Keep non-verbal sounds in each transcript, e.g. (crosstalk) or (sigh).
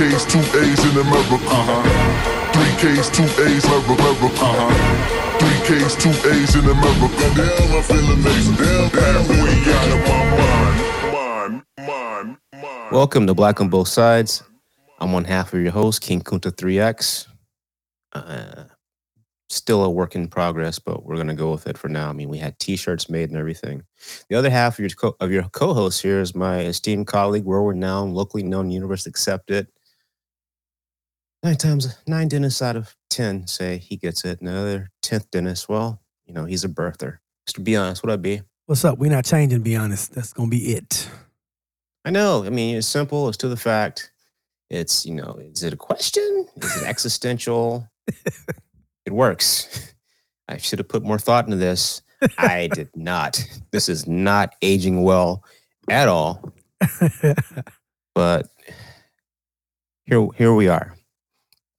K's, two A's in America. Uh-huh. Three K's, two A's, America. Uh-huh. Three K's, two A's in America. Damn, I feel amazing. Damn, mind, mind. Welcome to Black on Both Sides. I'm one half of your host, King Kunta 3X. Uh, still a work in progress, but we're gonna go with it for now. I mean, we had T-shirts made and everything. The other half of your co- of your co-host here is my esteemed colleague, world renowned, locally known, universe accepted. Nine times nine dentists out of ten say he gets it. And the other tenth dentist, well, you know, he's a birther. Just to be honest, what I be? What's up? We're not changing, be honest. That's gonna be it. I know. I mean, it's simple. It's to the fact. It's you know, is it a question? Is it existential? (laughs) it works. I should have put more thought into this. I did not. This is not aging well at all. (laughs) But here, here we are.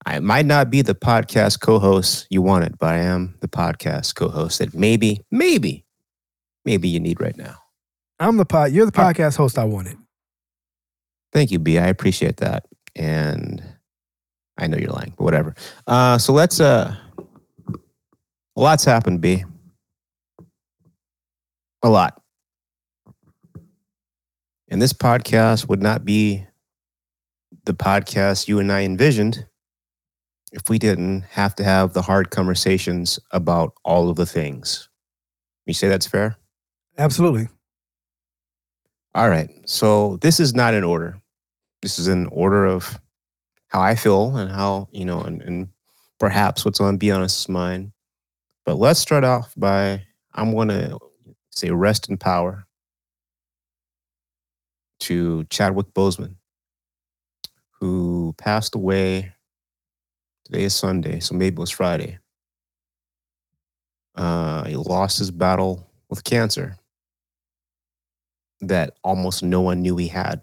I might not be the podcast co-host you wanted, but I am the podcast co-host that maybe, maybe, maybe you need right now. I'm the pod. You're the podcast host I wanted. Thank you, B. I appreciate that. And I know you're lying, but whatever. Uh, so let's uh a lot's happened, B. A lot. And this podcast would not be the podcast you and I envisioned if we didn't have to have the hard conversations about all of the things. You say that's fair? Absolutely. All right. So this is not in order. This is in order of how I feel and how, you know, and, and perhaps what's on Be Honest's mind. But let's start off by I'm going to say rest in power to Chadwick Boseman, who passed away. Today is Sunday, so maybe it was Friday. Uh, he lost his battle with cancer that almost no one knew he had,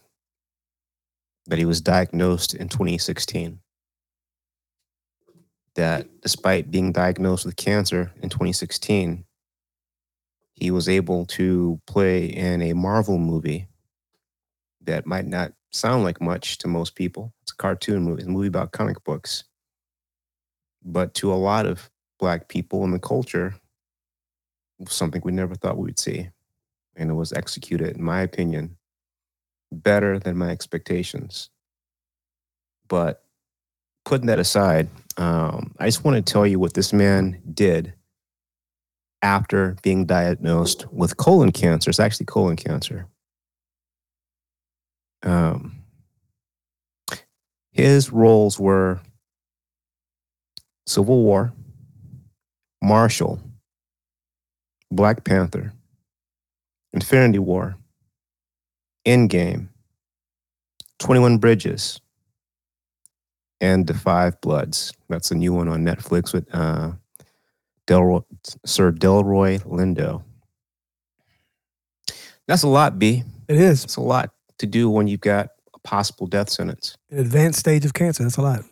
that he was diagnosed in 2016. That despite being diagnosed with cancer in 2016, he was able to play in a Marvel movie that might not sound like much to most people. It's a cartoon movie, it's a movie about comic books. But to a lot of Black people in the culture, something we never thought we would see and it was executed, in my opinion, better than my expectations. But putting that aside, um, I just want to tell you what this man did after being diagnosed with colon cancer. It's actually colon cancer. Um, his roles were Civil War, Marshall, Black Panther, Infinity War, Endgame, 21 Bridges, and The Five Bloods. That's a new one on Netflix with uh, Delroy, Sir Delroy Lindo. That's a lot, B. It is It's a lot to do when you've got a possible death sentence. an advanced stage of cancer. That's a lot.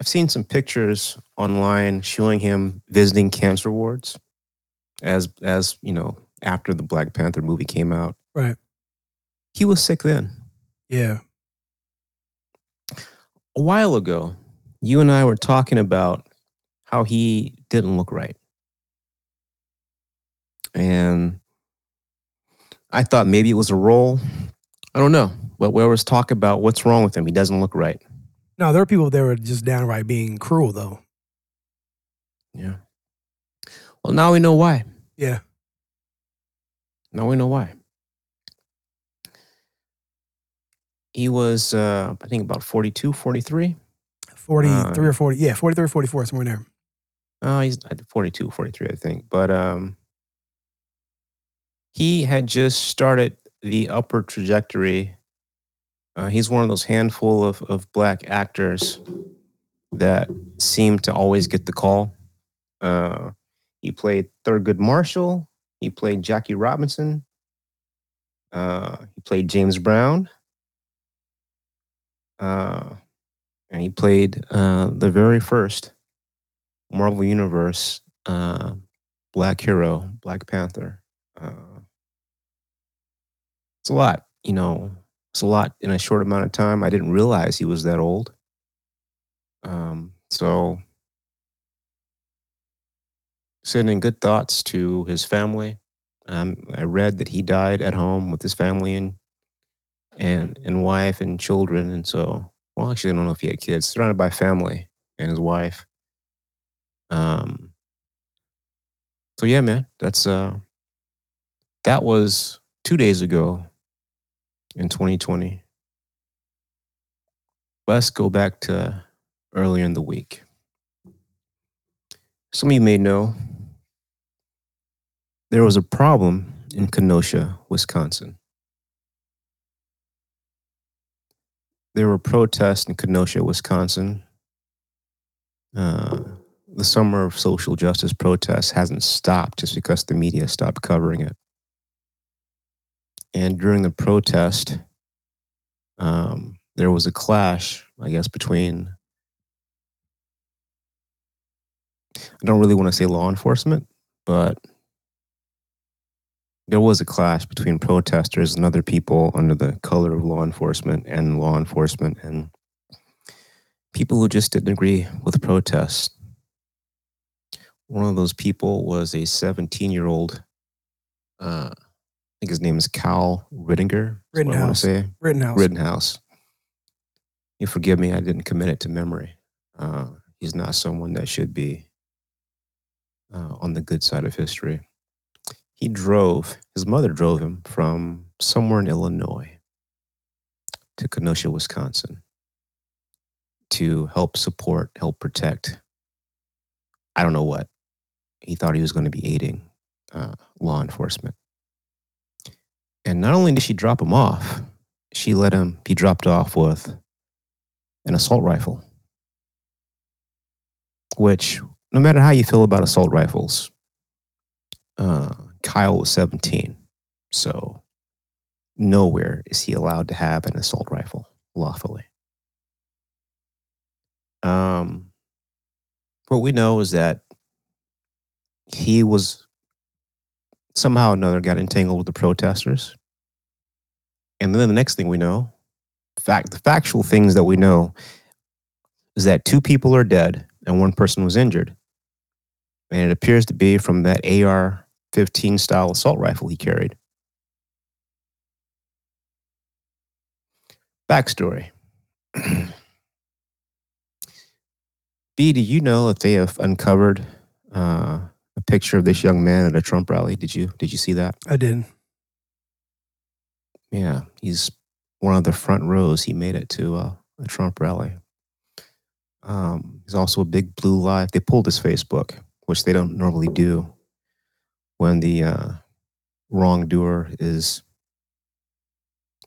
I've seen some pictures online showing him visiting cancer wards as as you know after the Black Panther movie came out. Right. He was sick then. Yeah. A while ago, you and I were talking about how he didn't look right. And I thought maybe it was a role. I don't know. But there always talk about what's wrong with him. He doesn't look right. No, there are people that were just downright being cruel, though. Yeah. Well, now we know why. Yeah. Now we know why. He was, uh, I think, about 42, 43. 43 or 40. Yeah, 43 or 44, somewhere there. Oh, he's at 42, 43, I think. But um, he had just started the upward trajectory. Uh, he's one of those handful of, of black actors that seem to always get the call. Uh, he played Thurgood Marshall. He played Jackie Robinson. Uh, he played James Brown. Uh, and he played uh, the very first Marvel Universe uh, Black Hero, Black Panther. It's a lot, you know. It's a lot in a short amount of time. I didn't realize he was that old. Um, so, sending good thoughts to his family. Um, I read that he died at home with his family and and and wife and children, and so well, actually, I don't know if he had kids. Surrounded by family and his wife. Um. So yeah, man, that's uh, that was two days ago in 2020. Let's go back to earlier in the week. Some of you may know there was a problem in Kenosha, Wisconsin. There were protests in Kenosha, Wisconsin. Uh, the summer of social justice protests hasn't stopped just because the media stopped covering it. And during the protest, um, there was a clash, I guess, between I don't really want to say law enforcement, but there was a clash between protesters and other people under the color of law enforcement and law enforcement and people who just didn't agree with the protest. One of those people was a 17 year old, uh, think his name is Cal Rittinger. I Rittenhouse. say. Rittenhouse. Rittenhouse. You forgive me, I didn't commit it to memory. Uh, he's not someone that should be uh, on the good side of history. He drove, his mother drove him from somewhere in Illinois to Kenosha, Wisconsin to help support, help protect. I don't know what. He thought he was going to be aiding uh, law enforcement. And not only did she drop him off, she let him be dropped off with an assault rifle. Which, no matter how you feel about assault rifles, uh, Kyle was 17. So nowhere is he allowed to have an assault rifle lawfully. Um, what we know is that he was somehow or another got entangled with the protesters. And then the next thing we know, fact the factual things that we know is that two people are dead and one person was injured. And it appears to be from that AR 15 style assault rifle he carried. Backstory. (clears throat) B, do you know if they have uncovered uh, a picture of this young man at a Trump rally? Did you did you see that? I did. Yeah, he's one of the front rows. He made it to uh, a Trump rally. Um, he's also a big blue live. They pulled his Facebook, which they don't normally do when the uh, wrongdoer is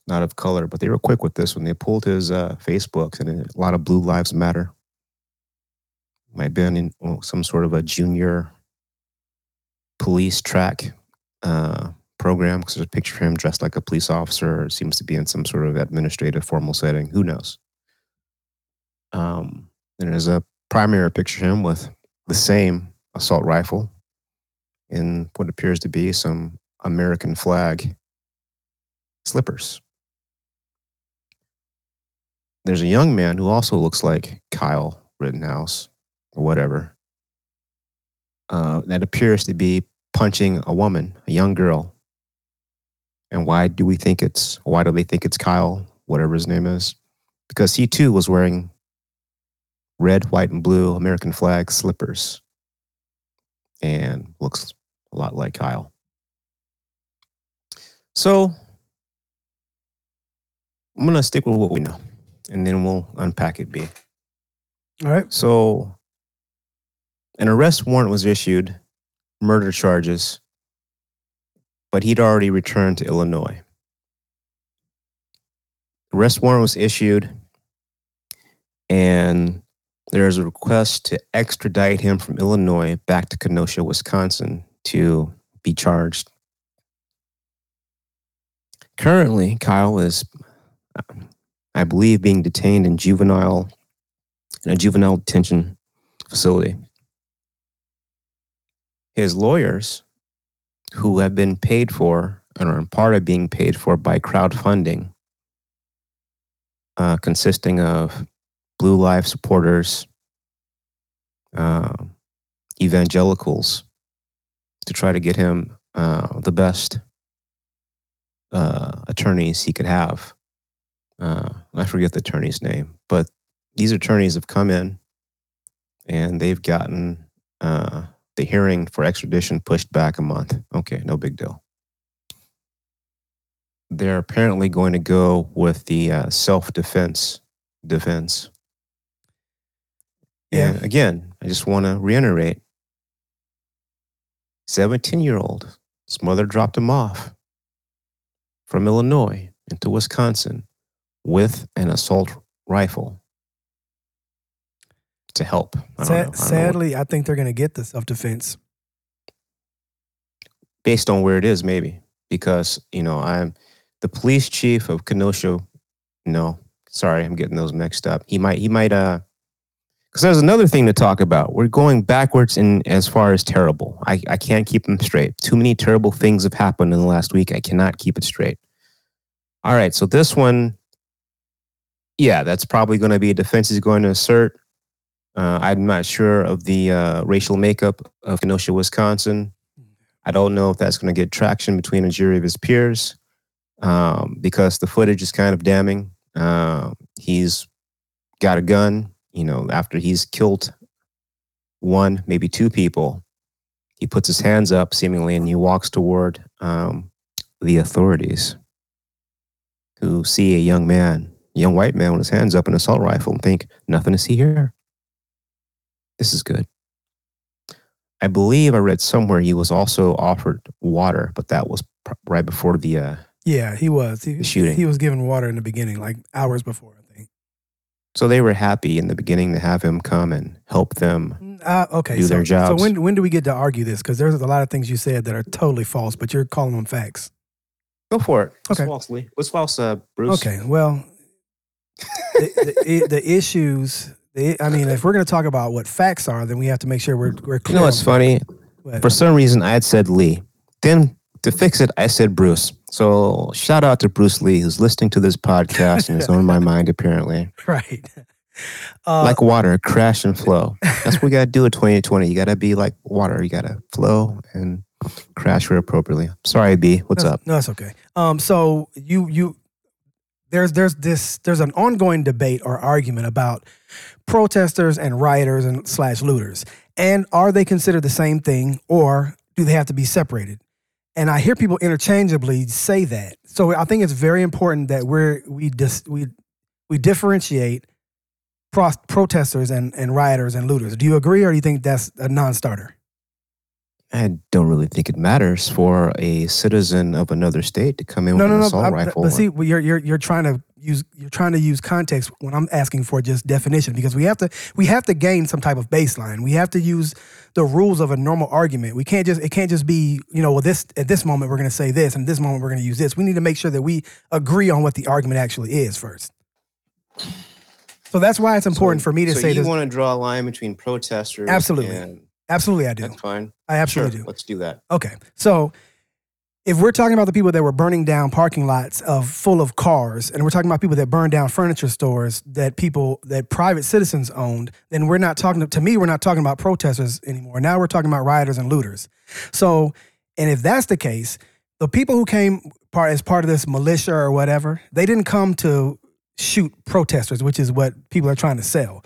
not of color. But they were quick with this when they pulled his uh, Facebook, and a lot of blue lives matter. Might have been in well, some sort of a junior police track uh, program because there's a picture of him dressed like a police officer. Seems to be in some sort of administrative formal setting. Who knows? Um, and there's a primary picture of him with the same assault rifle in what appears to be some American flag slippers. There's a young man who also looks like Kyle Rittenhouse or whatever. Uh, that appears to be punching a woman, a young girl. And why do we think it's, why do they think it's Kyle, whatever his name is? Because he too was wearing red, white, and blue American flag slippers and looks a lot like Kyle. So I'm going to stick with what we know and then we'll unpack it, B. All right. So, an arrest warrant was issued, murder charges, but he'd already returned to Illinois. Arrest warrant was issued, and there's a request to extradite him from Illinois back to Kenosha, Wisconsin to be charged. Currently, Kyle is, I believe, being detained in juvenile in a juvenile detention facility. His lawyers, who have been paid for and are in part of being paid for by crowdfunding, uh, consisting of Blue Life supporters, uh, evangelicals, to try to get him uh, the best uh, attorneys he could have. Uh, I forget the attorney's name, but these attorneys have come in and they've gotten uh, the hearing for extradition pushed back a month. Okay, no big deal. They're apparently going to go with the uh, self defense defense. Yeah. And again, I just want to reiterate 17 year old, his mother dropped him off from Illinois into Wisconsin with an assault rifle to help. I. I Sad, don't know what- sadly, I think they're going to get the self defense. based on where it is, maybe because you know I'm the police chief of Kenosha. No, sorry, I'm getting those mixed up. He might, he might, uh, because there's another thing to talk about. We're going backwards in as far as terrible. I, I can't keep them straight. Too many terrible things have happened in the last week. I cannot keep it straight. All right, so this one, yeah, that's probably going to be a defense he's going to assert. Uh, I'm not sure of the uh, racial makeup of Kenosha, Wisconsin. I don't know if that's going to get traction between a jury of his peers um, because the footage is kind of damning. Uh, he's got a gun, you know, after he's killed one, maybe two people. He puts his hands up seemingly and he walks toward um, the authorities who see a young man, young white man with his hands up and an assault rifle and think, nothing to see here. This is good. I believe I read somewhere he was also offered water, but that was pr- right before the. Uh, Yeah, he was. He, The shooting. He was given water in the beginning, like hours before, I think. so they were happy in the beginning to have him come and help them. Uh, okay, Do so, their so when when do we get to argue this? Because there's a lot of things you said that are totally false, but you're calling them facts. Go for it. What's Okay. false, Lee? What's false, uh, Bruce? Okay, well, the, the, the issues. I mean, if we're going to talk about what facts are, then we have to make sure we're we're You know what's funny? what- For some reason, I had said Lee. Then to fix it, I said Bruce. So shout out to Bruce Lee, who's listening to this podcast and is on my mind, apparently. (laughs) right. Uh, like water, crash and flow. That's what we got to do in 2020. You got to be like water. You got to flow and crash where appropriately. Sorry, B. What's no, up? No, that's okay. Um, so you you there's there's this there's an ongoing debate or argument about protesters and rioters and slash looters, and are they considered the same thing or do they have to be separated? And I hear people interchangeably say that. So I think it's very important that we're we dis, we we differentiate pro- protesters and, and rioters and looters. Do you agree, or do you think that's a non-starter? I don't really think it matters for a citizen of another state to come in no, with no, an no. assault I- rifle. But see, you're you're you're trying to use you're trying to use context when I'm asking for just definition because we have to we have to gain some type of baseline. We have to use the rules of a normal argument. We can't just it can't just be you know well this at this moment we're going to say this and this moment we're going to use this. We need to make sure that we agree on what the argument actually is first. So that's why it's important for me to so say you this. want to draw a line between protesters. Absolutely. and- absolutely, I do. that's fine. I absolutely sure, do. let's do that. Okay. So if we're talking about the people that were burning down parking lots of full of cars, and we're talking about people that burned down furniture stores that people that private citizens owned, then we're not talking to me, we're not talking about protesters anymore. Now we're talking about rioters and looters. So, and if that's the case, the people who came part as part of this militia or whatever, they didn't come to shoot protesters, which is what people are trying to sell.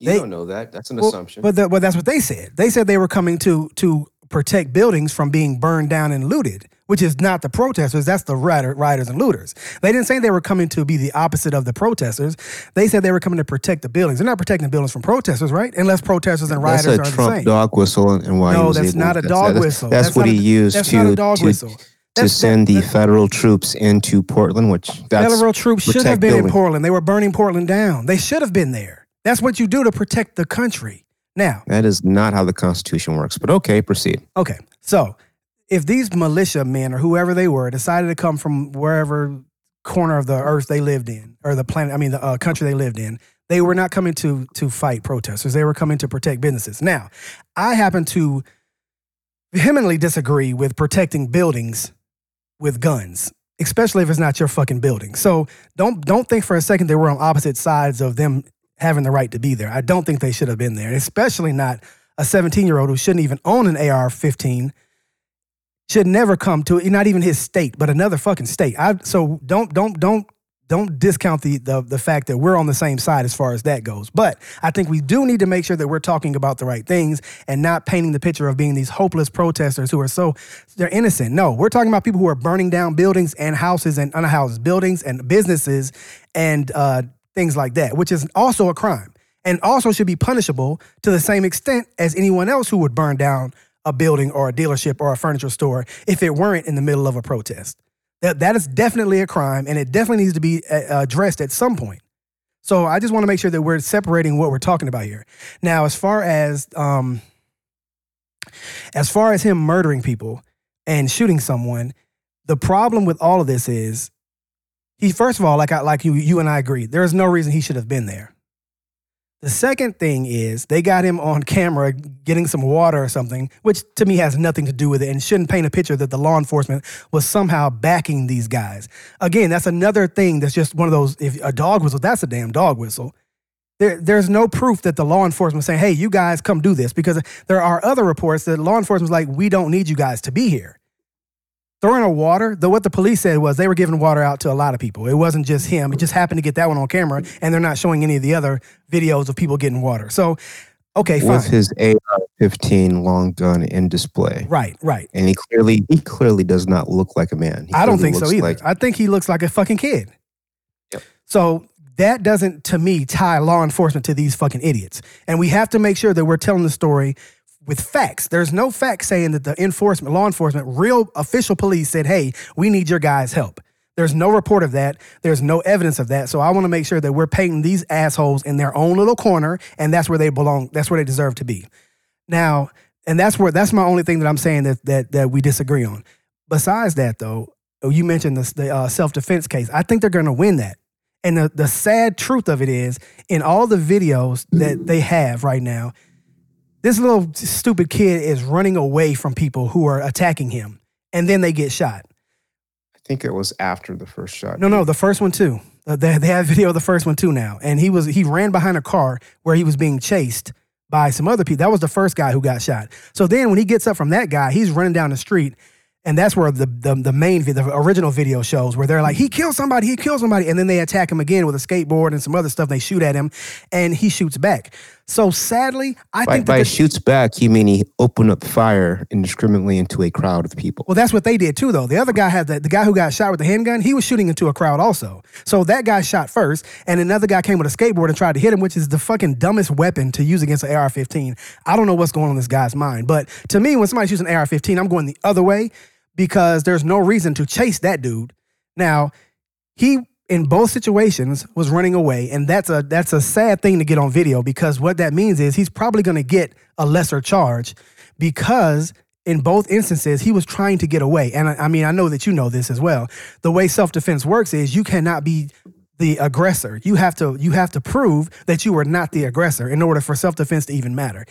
You They- don't know that. That's an Well, assumption. But, that, but that's what they said. They said they were coming to to protect buildings from being burned down and looted, which is not the protesters. That's the rioters and looters. They didn't say they were coming to be the opposite of the protesters. They said they were coming to protect the buildings. They're not protecting the buildings from protesters, right? Unless protesters and that's rioters a are the Trump same. dog whistle, and why he no, that's not a dog that's- whistle. That's, what not he a, used That's to not a dog to, whistle. to That's- send the federal troops into Portland, which that's Federal troops should have been in. Portland. They were burning Portland down. They should have been there. That's what you do to protect the country. Now, that is not how the Constitution works. But okay, proceed. Okay. So if these militia men or whoever they were decided to come from wherever corner of the earth they lived in, or the planet, I mean, the uh, country they lived in, they were not coming to to fight protesters. They were coming to protect businesses. Now, I happen to vehemently disagree with protecting buildings with guns. especially if it's not your fucking building. So don't don't think for a second they we're on opposite sides of them having the right to be there. I don't think they should have been there, especially not a 17 year old who shouldn't even own an AR-15 should never come to. Not even his state, but another fucking state. I, so don't don't don't don't discount the, the the fact that we're on the same side as far as that goes. But I think we do need to make sure that we're talking about the right things and not painting the picture of being these hopeless protesters who are so they're innocent. No, we're talking about people who are burning down buildings and houses and unhoused buildings and businesses and uh, things like that, which is also a crime and also should be punishable to the same extent as anyone else who would burn down a building or a dealership or a furniture store if it weren't in the middle of a protest. That that is definitely a crime, and it definitely needs to be uh, addressed at some point. So I just want to make sure that we're separating what we're talking about here. Now, as far as um, as far as him murdering people and shooting someone, the problem with all of this is he first of all, like I, like you you and I agree, there is no reason he should have been there. The second thing is they got him on camera getting some water or something, which to me has nothing to do with it and shouldn't paint a picture that the law enforcement was somehow backing these guys. Again, that's another thing that's just one of those if a dog whistle, that's a damn dog whistle. There, there's no proof that the law enforcement saying, hey, you guys come do this because there are other reports that law enforcement's like, we don't need you guys to be here throwing a water, though what the police said was they were giving water out to a lot of people. It wasn't just him. It just happened to get that one on camera, and they're not showing any of the other videos of people getting water. So, okay, fine. With his AR-15 long gun in display, right, right, and he clearly he clearly does not look like a man. He I don't think so either. looks I think he looks like a fucking kid. Yep. So that doesn't, to me, tie law enforcement to these fucking idiots. And we have to make sure that we're telling the story with facts. There's no facts saying that the enforcement, law enforcement, real official police said, hey, we need your guys' help. There's no report of that. There's no evidence of that. So I want to make sure that we're painting these assholes in their own little corner, and that's where they belong. That's where they deserve to be. Now, and that's where that's my only thing that I'm saying that that that we disagree on. Besides that, though, you mentioned the, the uh, self defense case. I think they're going to win that. And the, the sad truth of it is, in all the videos that they have right now, this little stupid kid is running away from people who are attacking him, and then they get shot. I think it was after the first shot. No, no, the first one too. Uh, They, they have video of the first one too now, and he was he ran behind a car where he was being chased by some other people. That was the first guy who got shot. So then when he gets up from that guy, he's running down the street. And that's where the, the the main the original video shows where they're like he killed somebody he killed somebody and then they attack him again with a skateboard and some other stuff they shoot at him and he shoots back. So sadly, I By, think that by the- shoots back, you mean he opened up fire indiscriminately into a crowd of people. Well, that's what they did too, though. The other guy had the, the guy who got shot with the handgun. He was shooting into a crowd also. So that guy shot first, and another guy came with a skateboard and tried to hit him, which is the fucking dumbest weapon to use against an AR-15. I don't know what's going on in this guy's mind, but to me, when somebody's using an AR-15, I'm going the other way because there's no reason to chase that dude. Now, he in both situations was running away, and that's a that's a sad thing to get on video because what that means is he's probably going to get a lesser charge because in both instances he was trying to get away. And I, I mean, I know that you know this as well. The way self defense works is you cannot be the aggressor. You have to you have to prove that you are not the aggressor in order for self defense to even matter.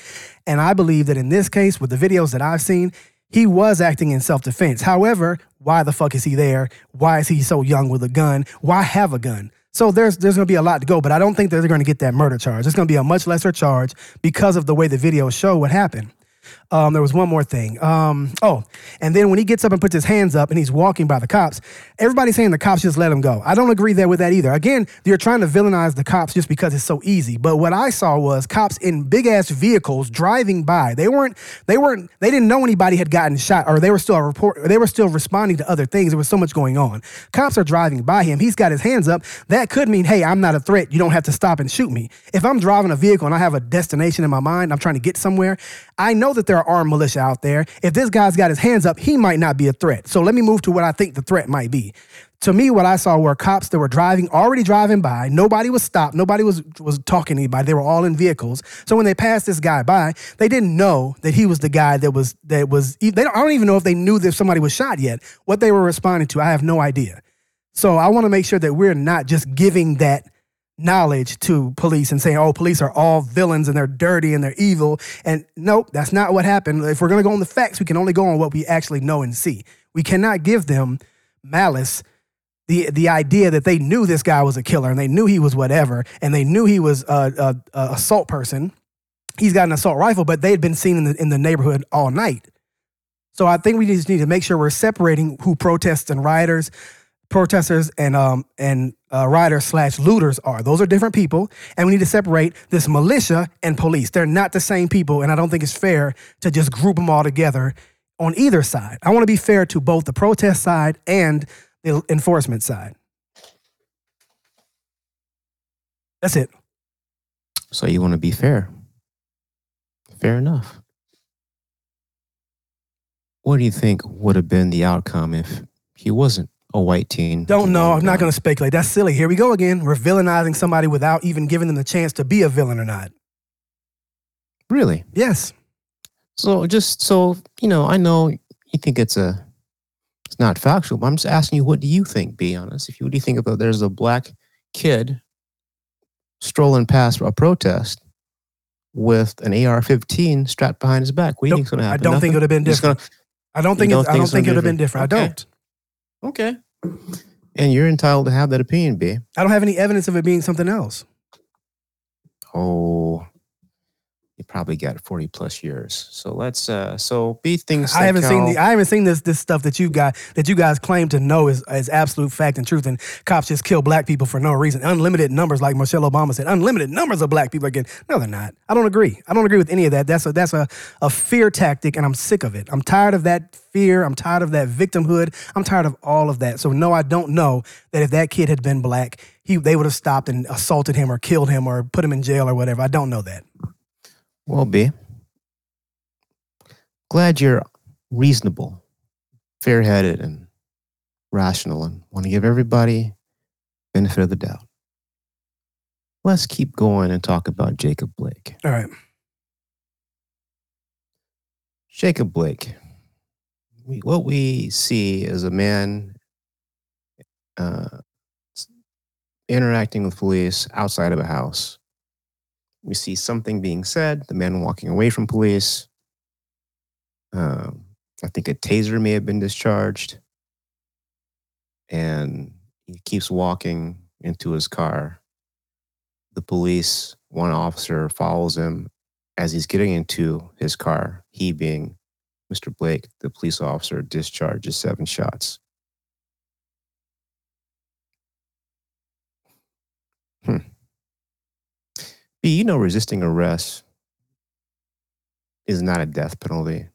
And I believe that in this case, with the videos that I've seen, he was acting in self defense. However, why the fuck is he there? Why is he so young with a gun? Why have a gun? So there's there's going to be a lot to go, but I don't think they're going to get that murder charge. It's going to be a much lesser charge because of the way the videos show what happened. Um, there was one more thing. Um, oh, and then when he gets up and puts his hands up and he's walking by the cops, everybody's saying the cops just let him go. I don't agree there with that either. Again, you're trying to villainize the cops just because it's so easy. But what I saw was cops in big ass vehicles driving by. They weren't. They weren't. They didn't know anybody had gotten shot, or they were still a report. They were still responding to other things. There was so much going on. Cops are driving by him. He's got his hands up. That could mean, hey, I'm not a threat. You don't have to stop and shoot me. If I'm driving a vehicle and I have a destination in my mind, I'm trying to get somewhere. I know that there are armed militia out there. If this guy's got his hands up, he might not be a threat. So let me move to what I think the threat might be. To me, what I saw were cops that were driving, already driving by. Nobody was stopped. Nobody was was talking to anybody. They were all in vehicles. So when they passed this guy by, they didn't know that he was the guy that was that was. They don't, I don't even know if they knew that somebody was shot yet. What they were responding to, I have no idea. So I want to make sure that we're not just giving that knowledge to police and saying, oh, police are all villains and they're dirty and they're evil. And nope, that's not what happened. If we're going to go on the facts, we can only go on what we actually know and see. We cannot give them malice the the idea that they knew this guy was a killer and they knew he was whatever and they knew he was a, a, a assault person. He's got an assault rifle, but they had been seen in the in the neighborhood all night. So I think we just need to make sure we're separating who protests and rioters, protesters and um and uh, rioters slash looters are. Those are different people, and we need to separate this militia and police. They're not the same people, and I don't think it's fair to just group them all together on either side. I want to be fair to both the protest side and the enforcement side. That's it. So you want to be fair. Fair enough. What do you think would have been the outcome if he wasn't a white teen? Don't know. I'm not going to speculate. That's silly. Here we go again. We're villainizing somebody without even giving them the chance to be a villain or not. Really? Yes. So just so you know, I know you think it's a it's not factual, but I'm just asking you, what do you think? Be honest. If you what do you think about there's a black kid strolling past a protest with an AR-15 strapped behind his back? What do you Nope. think's going to happen? I don't think it would have been different. gonna- I don't think. don't it's, I don't it's think it would have been different. I don't. okay, and you're entitled to have that opinion, B. I don't have any evidence of it being something else. Oh, you probably got 40 plus years. So let's uh so be things. I haven't seen the I haven't seen this this stuff that you got that you guys claim to know is, is absolute fact and truth. And cops just kill black people for no reason. Unlimited numbers, like Michelle Obama said, unlimited numbers of black people again. No, they're not. I don't agree. I don't agree with any of that. That's a that's a, a fear tactic, and I'm sick of it. I'm tired of that fear. I'm tired of that victimhood. I'm tired of all of that. So no, I don't know that if that kid had been black, he they would have stopped and assaulted him or killed him or put him in jail or whatever. I don't know that. Well, B. Glad you're reasonable, fair headed, and rational, and want to give everybody benefit of the doubt. Let's keep going and talk about Jacob Blake. All right. Jacob Blake. We, what we see is a man uh, interacting with police outside of a house. We see something being said, the man walking away from police. Um, I think a taser may have been discharged. And he keeps walking into his car. The police, one officer follows him as he's getting into his car, he being Mr. Blake, the police officer, discharges seven shots. Hmm. You know, resisting arrest is not a death penalty.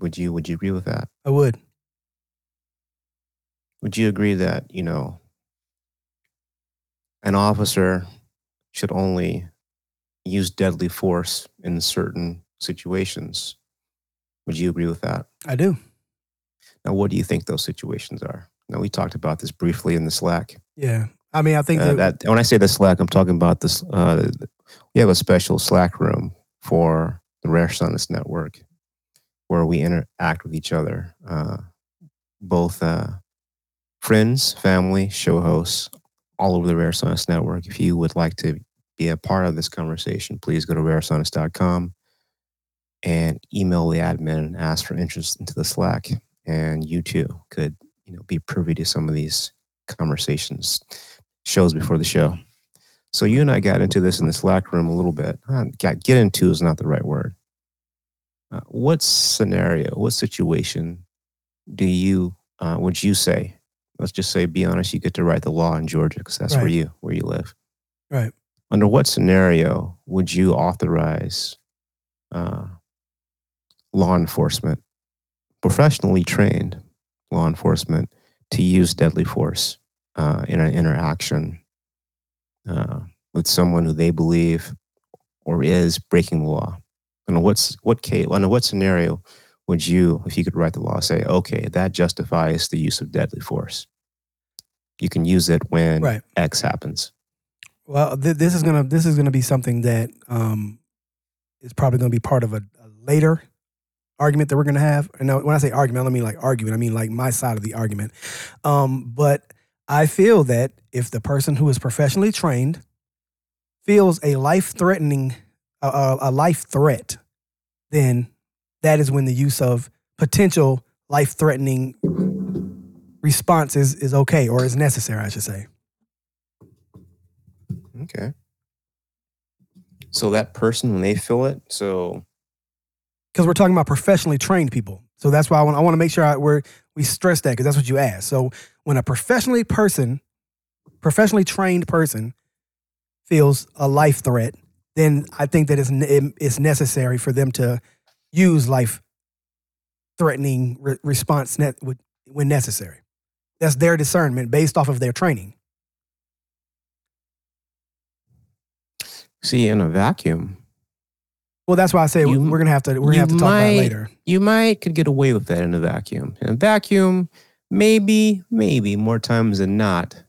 Would you Would you agree with that? I would. Would you agree that you know an officer should only use deadly force in certain situations? Would you agree with that? I do. Now, what do you think those situations are? Now, we talked about this briefly in the Slack. Yeah. I mean, I think Uh, that, that when I say the Slack, I'm talking about this. Uh, we have a special Slack room for the Rare Sonnets Network, where we interact with each other, uh, both uh, friends, family, show hosts, all over the Rare Sonnets Network. If you would like to be a part of this conversation, please go to raresonnets.com and email the admin and ask for interest into the Slack. And you too could, you know, be privy to some of these conversations shows before the show. So you and I got into this in the Slack room a little bit. Got get into is not the right word. Uh, what scenario, what situation do you uh, would you say? Let's just say, be honest, you get to write the law in Georgia because that's where you where you live. Right. Under what scenario would you authorize uh, law enforcement, professionally trained law enforcement, to use deadly force uh, in an interaction uh, with someone who they believe or is breaking the law? And what's what case? Under what scenario would you, if you could write the law, say, okay, that justifies the use of deadly force? You can use it when Right. X happens. Well, th- this is gonna this is gonna be something that um, is probably gonna be part of a, a later argument that we're gonna have. And now, when I say argument, I don't mean like arguing. I mean like my side of the argument. Um, but I feel that if the person who is professionally trained feels a life threatening a, a, life threat, then that is when the use of potential life threatening response is is okay or is necessary, I should say. Okay. So that person, when they feel it, so Because we're talking about professionally trained people. So that's why I want I want to make sure I, we're we stress that because that's what you asked. So when a professionally person, professionally trained person feels a life threat, then I think that it's it's necessary for them to use life threatening re- response net when necessary. That's their discernment based off of their training. see in a vacuum, Well, that's why I say You- we're gonna have to we're gonna have to talk about it later. you might could get away with that in a vacuum. In a vacuum, maybe, maybe more times than not,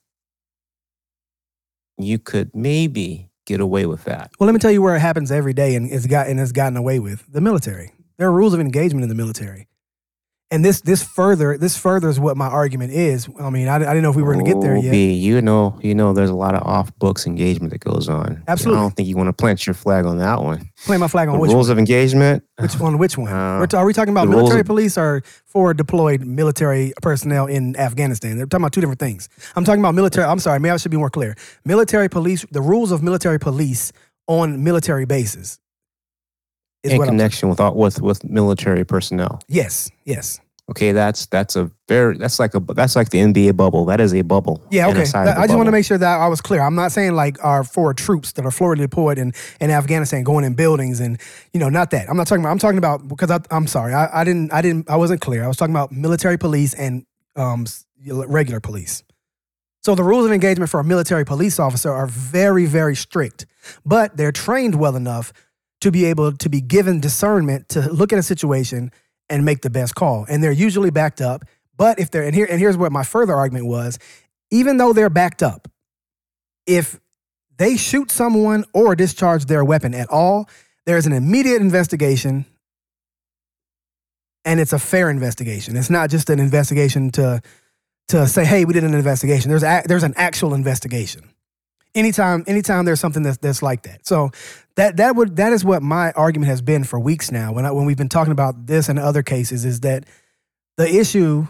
you could maybe get away with that. Well, let me tell you where it happens every day and it's got and it's gotten away with. The military. There are rules of engagement in the military. And this this further this furthers what my argument is. I mean, I, I didn't know if we were going to get there yet. B, you know, you know, there's a lot of off books engagement that goes on. Absolutely. I don't think you want to plant your flag on that one. Plant my flag on the which rules one? of engagement. Which on which one? Uh, are we talking about military of- police or forward deployed military personnel in Afghanistan? They're talking about two different things. I'm talking about military. I'm sorry, maybe I should be more clear. Military police, the rules of military police on military bases. Is in connection with all, with with military personnel. Yes, yes. Okay, that's that's a very that's like a that's like the NBA bubble. That is a bubble. Yeah, okay. I just want to make sure that I was clear. I'm not saying like our four troops that are forward deployed in, in Afghanistan going in buildings and you know not that. I'm not talking about. I'm talking about because I, I'm sorry. I, I didn't. I didn't. I wasn't clear. I was talking about military police and um regular police. So the rules of engagement for a military police officer are very very strict, but they're trained well enough to be able to be given discernment to look at a situation and make the best call. And they're usually backed up. But if they're and here and here's what my further argument was, even though they're backed up, if they shoot someone or discharge their weapon at all, there's an immediate investigation and it's a fair investigation. It's not just an investigation to to say, "Hey, we did an investigation." There's a, there's an actual investigation. Anytime anytime there's something that's that's like that. So that that would that is what my argument has been for weeks now when I, when we've been talking about this and other cases is that the issue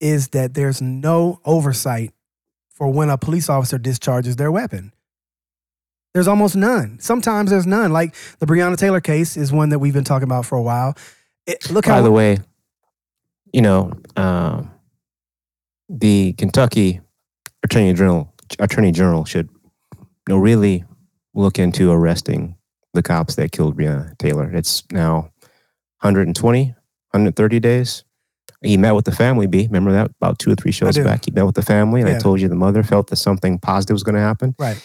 is that there's no oversight for when a police officer discharges their weapon. There's almost none. Sometimes there's none. Like the Breonna Taylor case is one that we've been talking about for a while. It, look By how the way, you know, um, the Kentucky Attorney General Attorney General should you know really look into arresting the cops that killed Breonna Taylor. It's now 120, 130 days. He met with the family, B. Remember that about two or three shows back? He met with the family, and Yeah. I told you the mother felt that something positive was going to happen. right,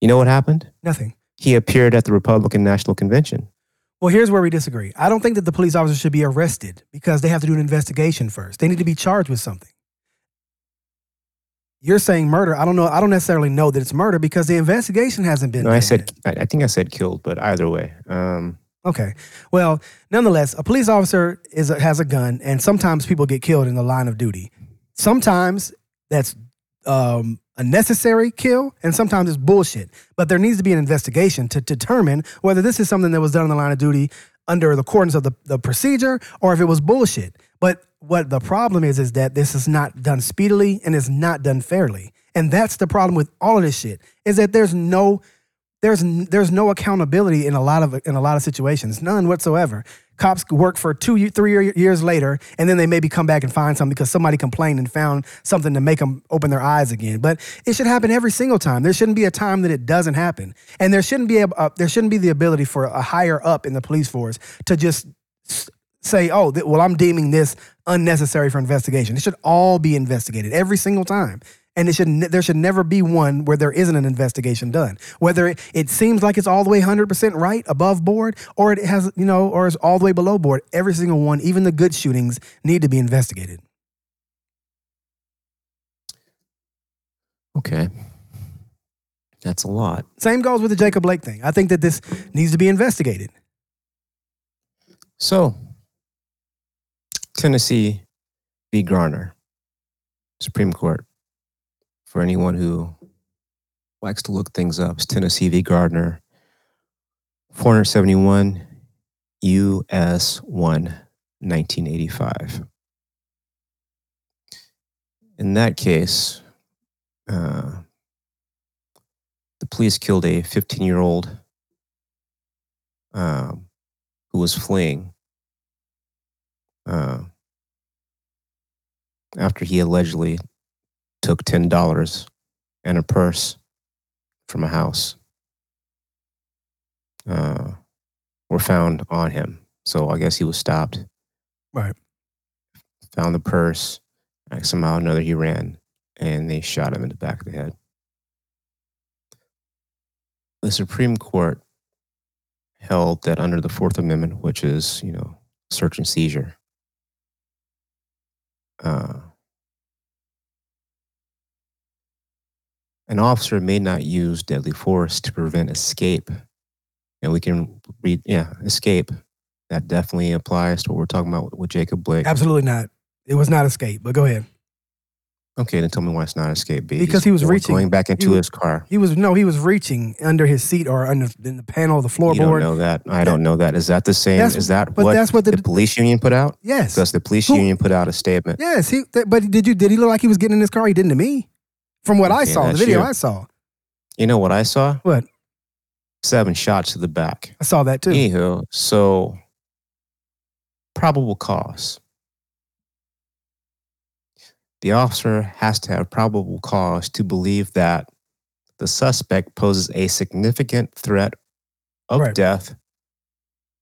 You know what happened? nothing. He appeared at the Republican National Convention. Well, here's where we disagree. I don't think that the police officers should be arrested because they have to do an investigation first. They need to be charged with something. You're saying murder. I don't know. I don't necessarily know that it's murder because the investigation hasn't been. No, I said yet. I, I think I said killed, but either way, um, Okay. Well, nonetheless, a police officer is a, has a gun, and sometimes people get killed in the line of duty. Sometimes that's um, a necessary kill, and sometimes it's bullshit. But there needs to be an investigation to determine whether this is something that was done in the line of duty under the accordance of the, the procedure or if it was bullshit. But what the problem is is that this is not done speedily and is not done fairly. And that's the problem with all of this shit is that there's no there's there's no accountability in a lot of in a lot of situations, none whatsoever. Cops work for two, three years later, and then they maybe come back and find something because somebody complained and found something to make them open their eyes again. But it should happen every single time. There shouldn't be a time that it doesn't happen, and there shouldn't be a, there shouldn't be the ability for a higher up in the police force to just say, "Oh, th- well, I'm deeming this unnecessary for investigation." It should all be investigated every single time. And it should ne- there should never be one where there isn't an investigation done. Whether it, it seems like it's all the way 100% right above board or it has, you know, or it's all the way below board, every single one, even the good shootings need to be investigated. okay, that's a lot. Same goes with the Jacob Blake thing. I think that this needs to be investigated. So, Tennessee v. Garner, Supreme Court. For anyone who likes to look things up, it's Tennessee v. Gardner, 471 US 1, 1985. In that case, uh, the police killed a 15 year old um, who was fleeing uh, after he allegedly took $10 and a purse from a house uh, were found on him. So I guess he was stopped. Right. Found the purse. and Somehow or another he ran and they shot him in the back of the head. The Supreme Court held that under the Fourth Amendment, which is, you know, search and seizure, uh, an officer may not use deadly force to prevent escape. And we can read, yeah, escape. That definitely applies to what we're talking about with Jacob Blake. Absolutely not. It was not escape, but go ahead. Okay, then tell me why it's not escape. B. Because He's he was going- reaching- going back into he- his car. He was no, he was reaching under his seat or under in the panel of the floorboard. You don't know that. I don't know that. Is that the same? That's- is that but what that's what the- the police union put out? Yes. Because the police Who- union put out a statement. Yes, he. Th- but did you? Did he look like he was getting in his car? He didn't to me. From what I saw, the video you. I saw, You know what I saw? What? Seven shots to the back. I saw that too. Anywho, so probable cause. The officer has to have probable cause to believe that the suspect poses a significant threat of Right. death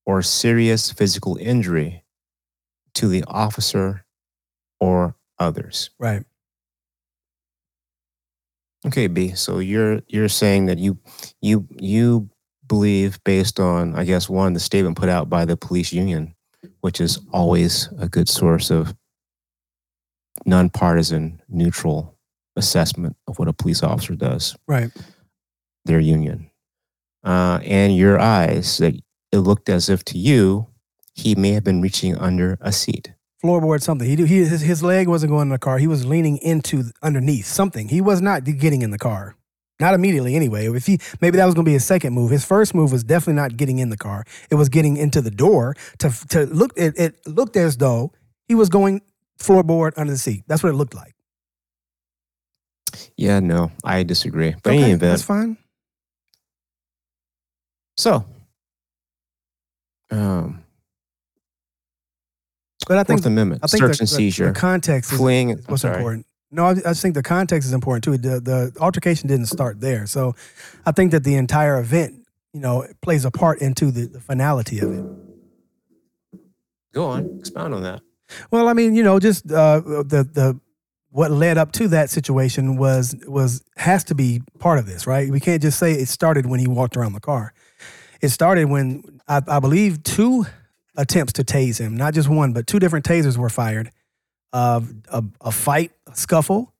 or serious physical injury to the officer or others. Right. Okay, B. So you're you're saying that you you you believe based on I guess one the statement put out by the police union, which is always a good source of nonpartisan, neutral assessment of what a police officer does. Right. Their union, uh, and your eyes that it looked as if to you he may have been reaching under a seat. Floorboard something. He, do- he his, his leg wasn't going in the car. He was leaning into underneath something. He was not getting in the car. Not immediately anyway. If he maybe that was going to be his second move. His first move was definitely not getting in the car. It was getting into the door to to look. It, it looked as though he was going floorboard under the seat. That's what it looked like. Yeah, no, I disagree. But Okay, that's fine. so um, But I think Fourth Amendment, I think search the, and seizure, the context is fleeing. is what's important. No, I, I just think the context is important too. The, the altercation didn't start there, so I think that the entire event, you know, plays a part into the, the finality of it. Go on, expound on that. Well, I mean, you know, just uh, the the what led up to that situation was was has to be part of this, right? We can't just say it started when he walked around the car. It started when I, I believe two attempts to tase him, not just one, but two different tasers were fired. Uh, a, a fight, a scuffle,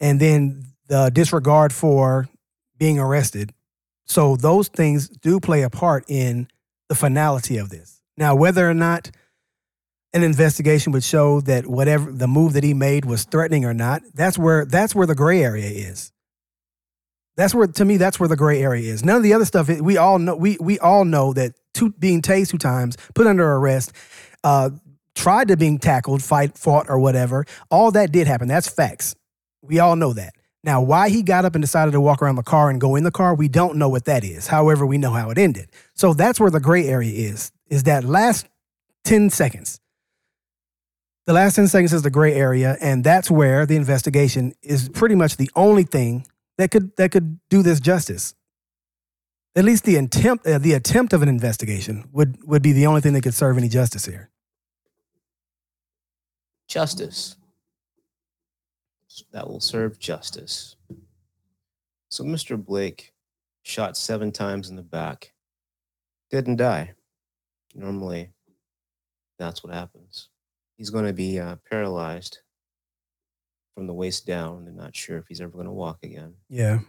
and then the disregard for being arrested. So those things do play a part in the finality of this. Now, whether or not an investigation would show that whatever the move that he made was threatening or not, that's where that's where the gray area is. That's where to me that's where the gray area is. None of the other stuff we all know we we all know that two being tased two times, put under arrest, uh, tried to being tackled, fight, fought, or whatever. All that did happen. That's facts. We all know that. Now, why he got up and decided to walk around the car and go in the car, we don't know what that is. However, we know how it ended. So that's where the gray area is. Is that last 10 seconds. The last 10 seconds is the gray area, and that's where the investigation is pretty much the only thing that could that could do this justice. At least the attempt uh, the attempt of an investigation would would be the only thing that could serve any justice here. Justice. That will serve justice. So Mr. Blake shot seven times in the back. Didn't die. Normally, that's what happens. He's going to be uh, paralyzed from the waist down. They're not sure if he's ever going to walk again. Yeah.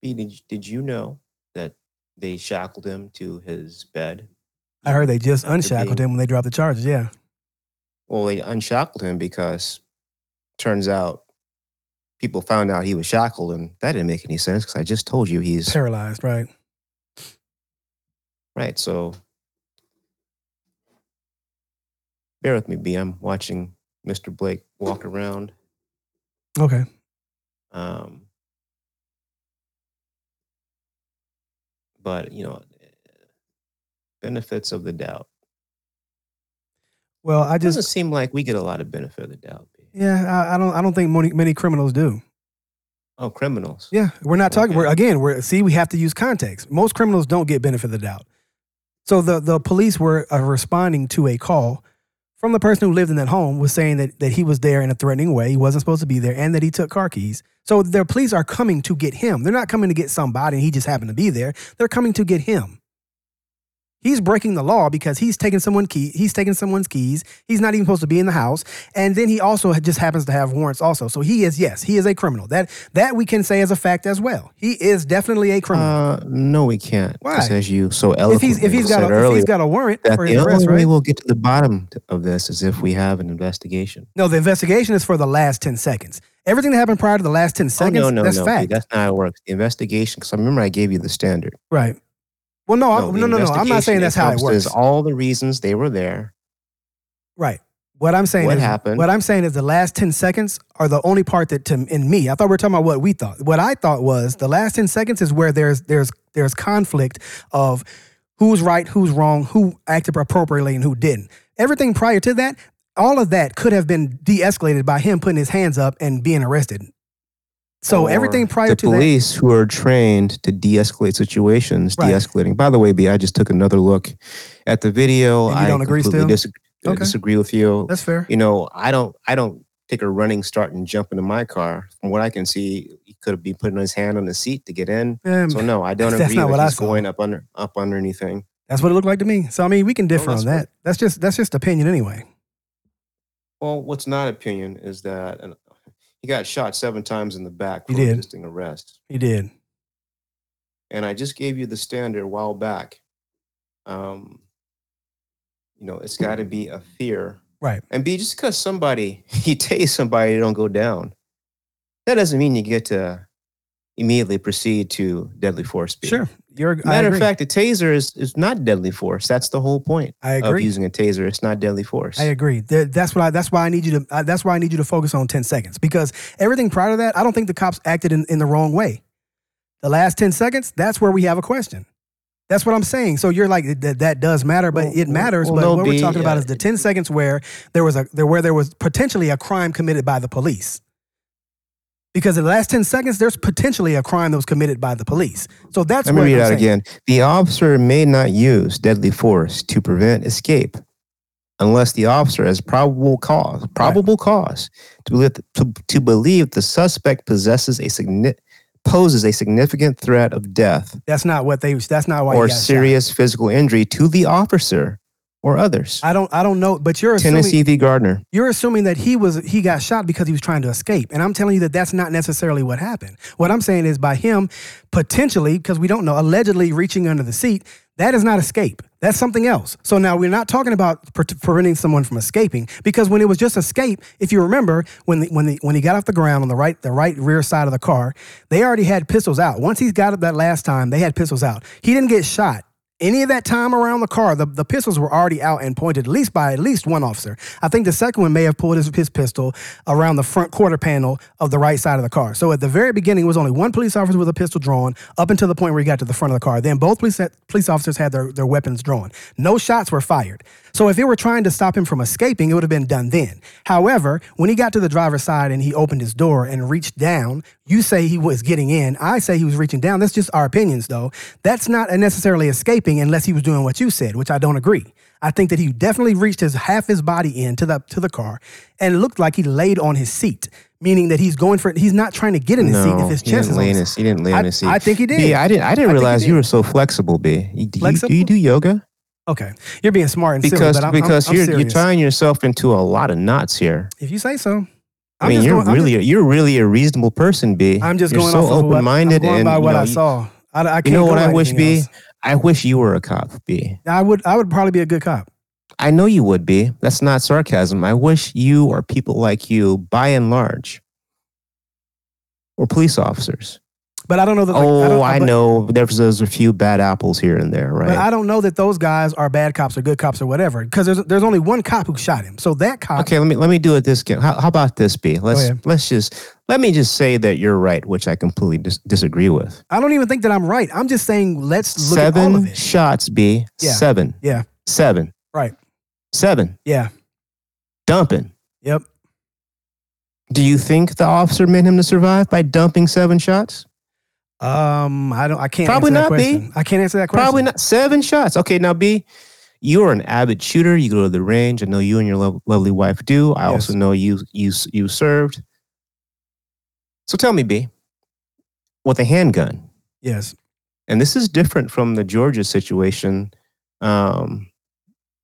B, did, did you know that they shackled him to his bed? I heard they just unshackled being- him when they dropped the charges. Yeah. Well, they unshackled him because turns out people found out he was shackled, and that didn't make any sense because I just told you he's Paralyzed, right? right. So bear with me, B. I'm watching Mr. Blake walk around. Okay. Um, but you know, benefits of the doubt. Well, I It doesn't seem like we get a lot of benefit of the doubt. B. yeah, I, I don't I don't think many, many criminals do. Oh, criminals. Yeah, we're not talking. Okay. We're again. We're see. We have to use context. Most criminals don't get benefit of the doubt. So the the police were uh, responding to a call from the person who lived in that home was saying that that he was there in a threatening way. He wasn't supposed to be there, and that he took car keys. So the police are coming to get him. They're not coming to get somebody. and He just happened to be there. They're coming to get him. He's breaking the law because he's taking someone key. He's taking someone's keys. He's not even supposed to be in the house, and then he also just happens to have warrants. Also, so he is yes, he is a criminal. That that we can say as a fact as well. He is definitely a criminal. Uh, no, we can't. Why? As you so if eloquently he's if he's got a, if he's got a warrant that for the his only arrest, way right? we'll get to the bottom of this is if we have an investigation. No, the investigation is for the last ten seconds. Everything that happened prior to the last ten seconds, oh, no, no, that's no. Fact, That's not how it works. The investigation, because I remember I gave you the standard. right? Well, no, I- the no, no, no. I'm not saying that's how it works. All the reasons they were there. Right. What I'm saying What is happened? what I'm saying is the last 10 seconds are the only part that to in me. I thought we were talking about what we thought. What I thought was the last 10 seconds is where there's there's there's conflict of who's right, who's wrong, who acted appropriately and who didn't. Everything prior to that, all of that could have been de-escalated by him putting his hands up and being arrested. So everything prior the to that police who are trained to de-escalate situations, Right. de-escalating. By the way, B, I just took another look at the video. And you I don't agree still? disag- uh, Okay. disagree with you. that's fair. you know, I don't, I don't take a running start and jump into my car. From what I can see, he could be putting his hand on the seat to get in. Um, So no, I don't that's agree not that what I saw. going up under, up under anything. that's what it looked like to me. So I mean, we can differ that's on that. That's just that's just opinion anyway. Well, what's not opinion is that and he got shot seven times in the back He for did. resisting arrest. He did. And I just gave you the standard a while back. Um, you know, it's got to be a fear Right. And B, just because somebody (laughs) you tase somebody, don't go down. That doesn't mean you get to immediately proceed to deadly force. Sure. You're Matter of fact, a taser is is not deadly force. That's the whole point I of agree. using a taser. It's not deadly force. I agree. That- That's what I, that's why I need you to uh, that's why I need you to focus on 10 seconds because everything prior to that, I don't think the cops acted in, in the wrong way. The last 10 seconds, that's where we have a question. That's what I'm saying. So you're like that that does matter, but Well, it matters. well, but no, what we're talking about uh, is the 10 seconds where there was a there where there was potentially a crime committed by the police. Because in the last 10 seconds, there's potentially a crime that was committed by the police. So that's Let me read I'm out saying. again. The officer may not use deadly force to prevent escape unless the officer has probable cause, probable cause to believe, to, to believe the suspect possesses a signi- poses a significant threat of death That's not what they. That's not why. or got shot. serious physical injury to the officer or others. I don't. I don't know. But you're assuming. Tennessee v. Garner. you're assuming that he was he got shot because he was trying to escape and i'm telling you that that's not necessarily what happened what i'm saying is by him potentially because we don't know allegedly reaching under the seat that is not escape that's something else so now we're not talking about pre- preventing someone from escaping because when it was just escape if you remember when the, when the, when he got off the ground on the right the right rear side of the car they already had pistols out once he got it that last time they had pistols out he didn't get shot any of that time around the car, the, the pistols were already out and pointed at least by at least one officer. I think the second one may have pulled his, his pistol around the front quarter panel of the right side of the car. So at the very beginning, it was only one police officer with a pistol drawn up until the point where he got to the front of the car. Then both police, police officers had their, their weapons drawn. No shots were fired. So if they were trying to stop him from escaping, it would have been done then. However, when he got to the driver's side and he opened his door and reached down, you say he was getting in. I say he was reaching down. That's just our opinions, though. That's not necessarily unless he was doing what you said, which I don't agree. I think that he definitely reached his half his body in to the to the car, and it looked like he laid on his seat, meaning that he's going for. He's not trying to get in his seat if his he chest is on in his he didn't lay I- on his seat. I think he did. B, I didn't. I I didn't he realize you were so flexible. B, You- do, you, Flexible? do you do yoga? Okay, you're being smart and silly, Because but I'm, I'm- because I'm you're you're tying yourself into a lot of knots here. If you say so. I I'm mean, you're going- really you're really a reasonable person, B. I'm just you're going so off of what, open minded and by you what know, I saw. I, I can't You know what I wish, B? else. I wish you were a cop, B. I would I would probably be a good cop. I know you would be. That's not sarcasm. I wish you or people like you, by and large, were police officers. But I don't know that. like, oh, don't- I, but- know. There's there's a few bad apples here and there, right? But I don't know that those guys are bad cops or good cops or whatever. Because there's there's only one cop who shot him. So that cop. Okay, let me let me do it this game. How, how about this, B? Let's let's just let me just say that you're right, which I completely dis- disagree with. I don't even think that I'm right. I'm just saying let's look at all Seven of it. shots, B. Yeah. Seven. Yeah. Seven. Right. Seven. Yeah. Dumping. Yep. Do you think the officer meant him to survive by dumping seven shots? Um, I don't. I can't. Probably answer not, B. question. I can't answer that question. Probably not. Seven shots. Okay, now B, you're an avid shooter. You go to the range. I know you and your lo- lovely wife do. I also know you you you served. So tell me, B, with a handgun, Yes. and this is different from the Georgia situation. Um,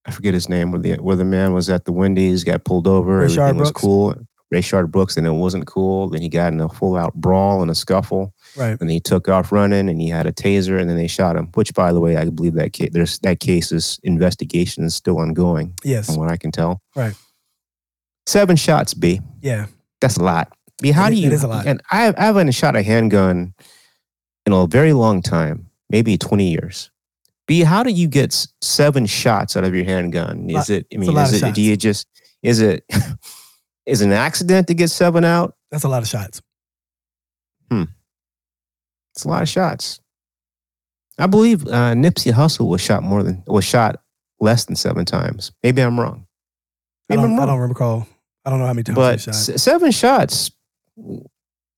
I forget his name, where the where the man was at the Wendy's, got pulled over, Rayshard everything was Brooks? cool. Rayshard Brooks, and it wasn't cool. Then he got in a full out brawl and a scuffle, Right. and he took off running, and he had a taser, and then they shot him. Which, by the way, I believe that case, there's that case's investigation is still ongoing, Yes. from what I can tell. Right. Seven shots, B. Yeah. That's a lot. B, how It- do you? is a lot. And I, I haven't shot a handgun in a very long time, maybe 20 years. B, how do you get seven shots out of your handgun? Is it? I mean, is it? shots. Do you just? Is it? (laughs) is it an accident to get seven out? That's a lot of shots. It's a lot of shots. I believe uh, Nipsey Hussle was shot more than was shot less than seven times. Maybe I'm wrong. I Maybe I'm don't, I wrong. don't recall. I don't know how many times but he shot. s- seven shots. a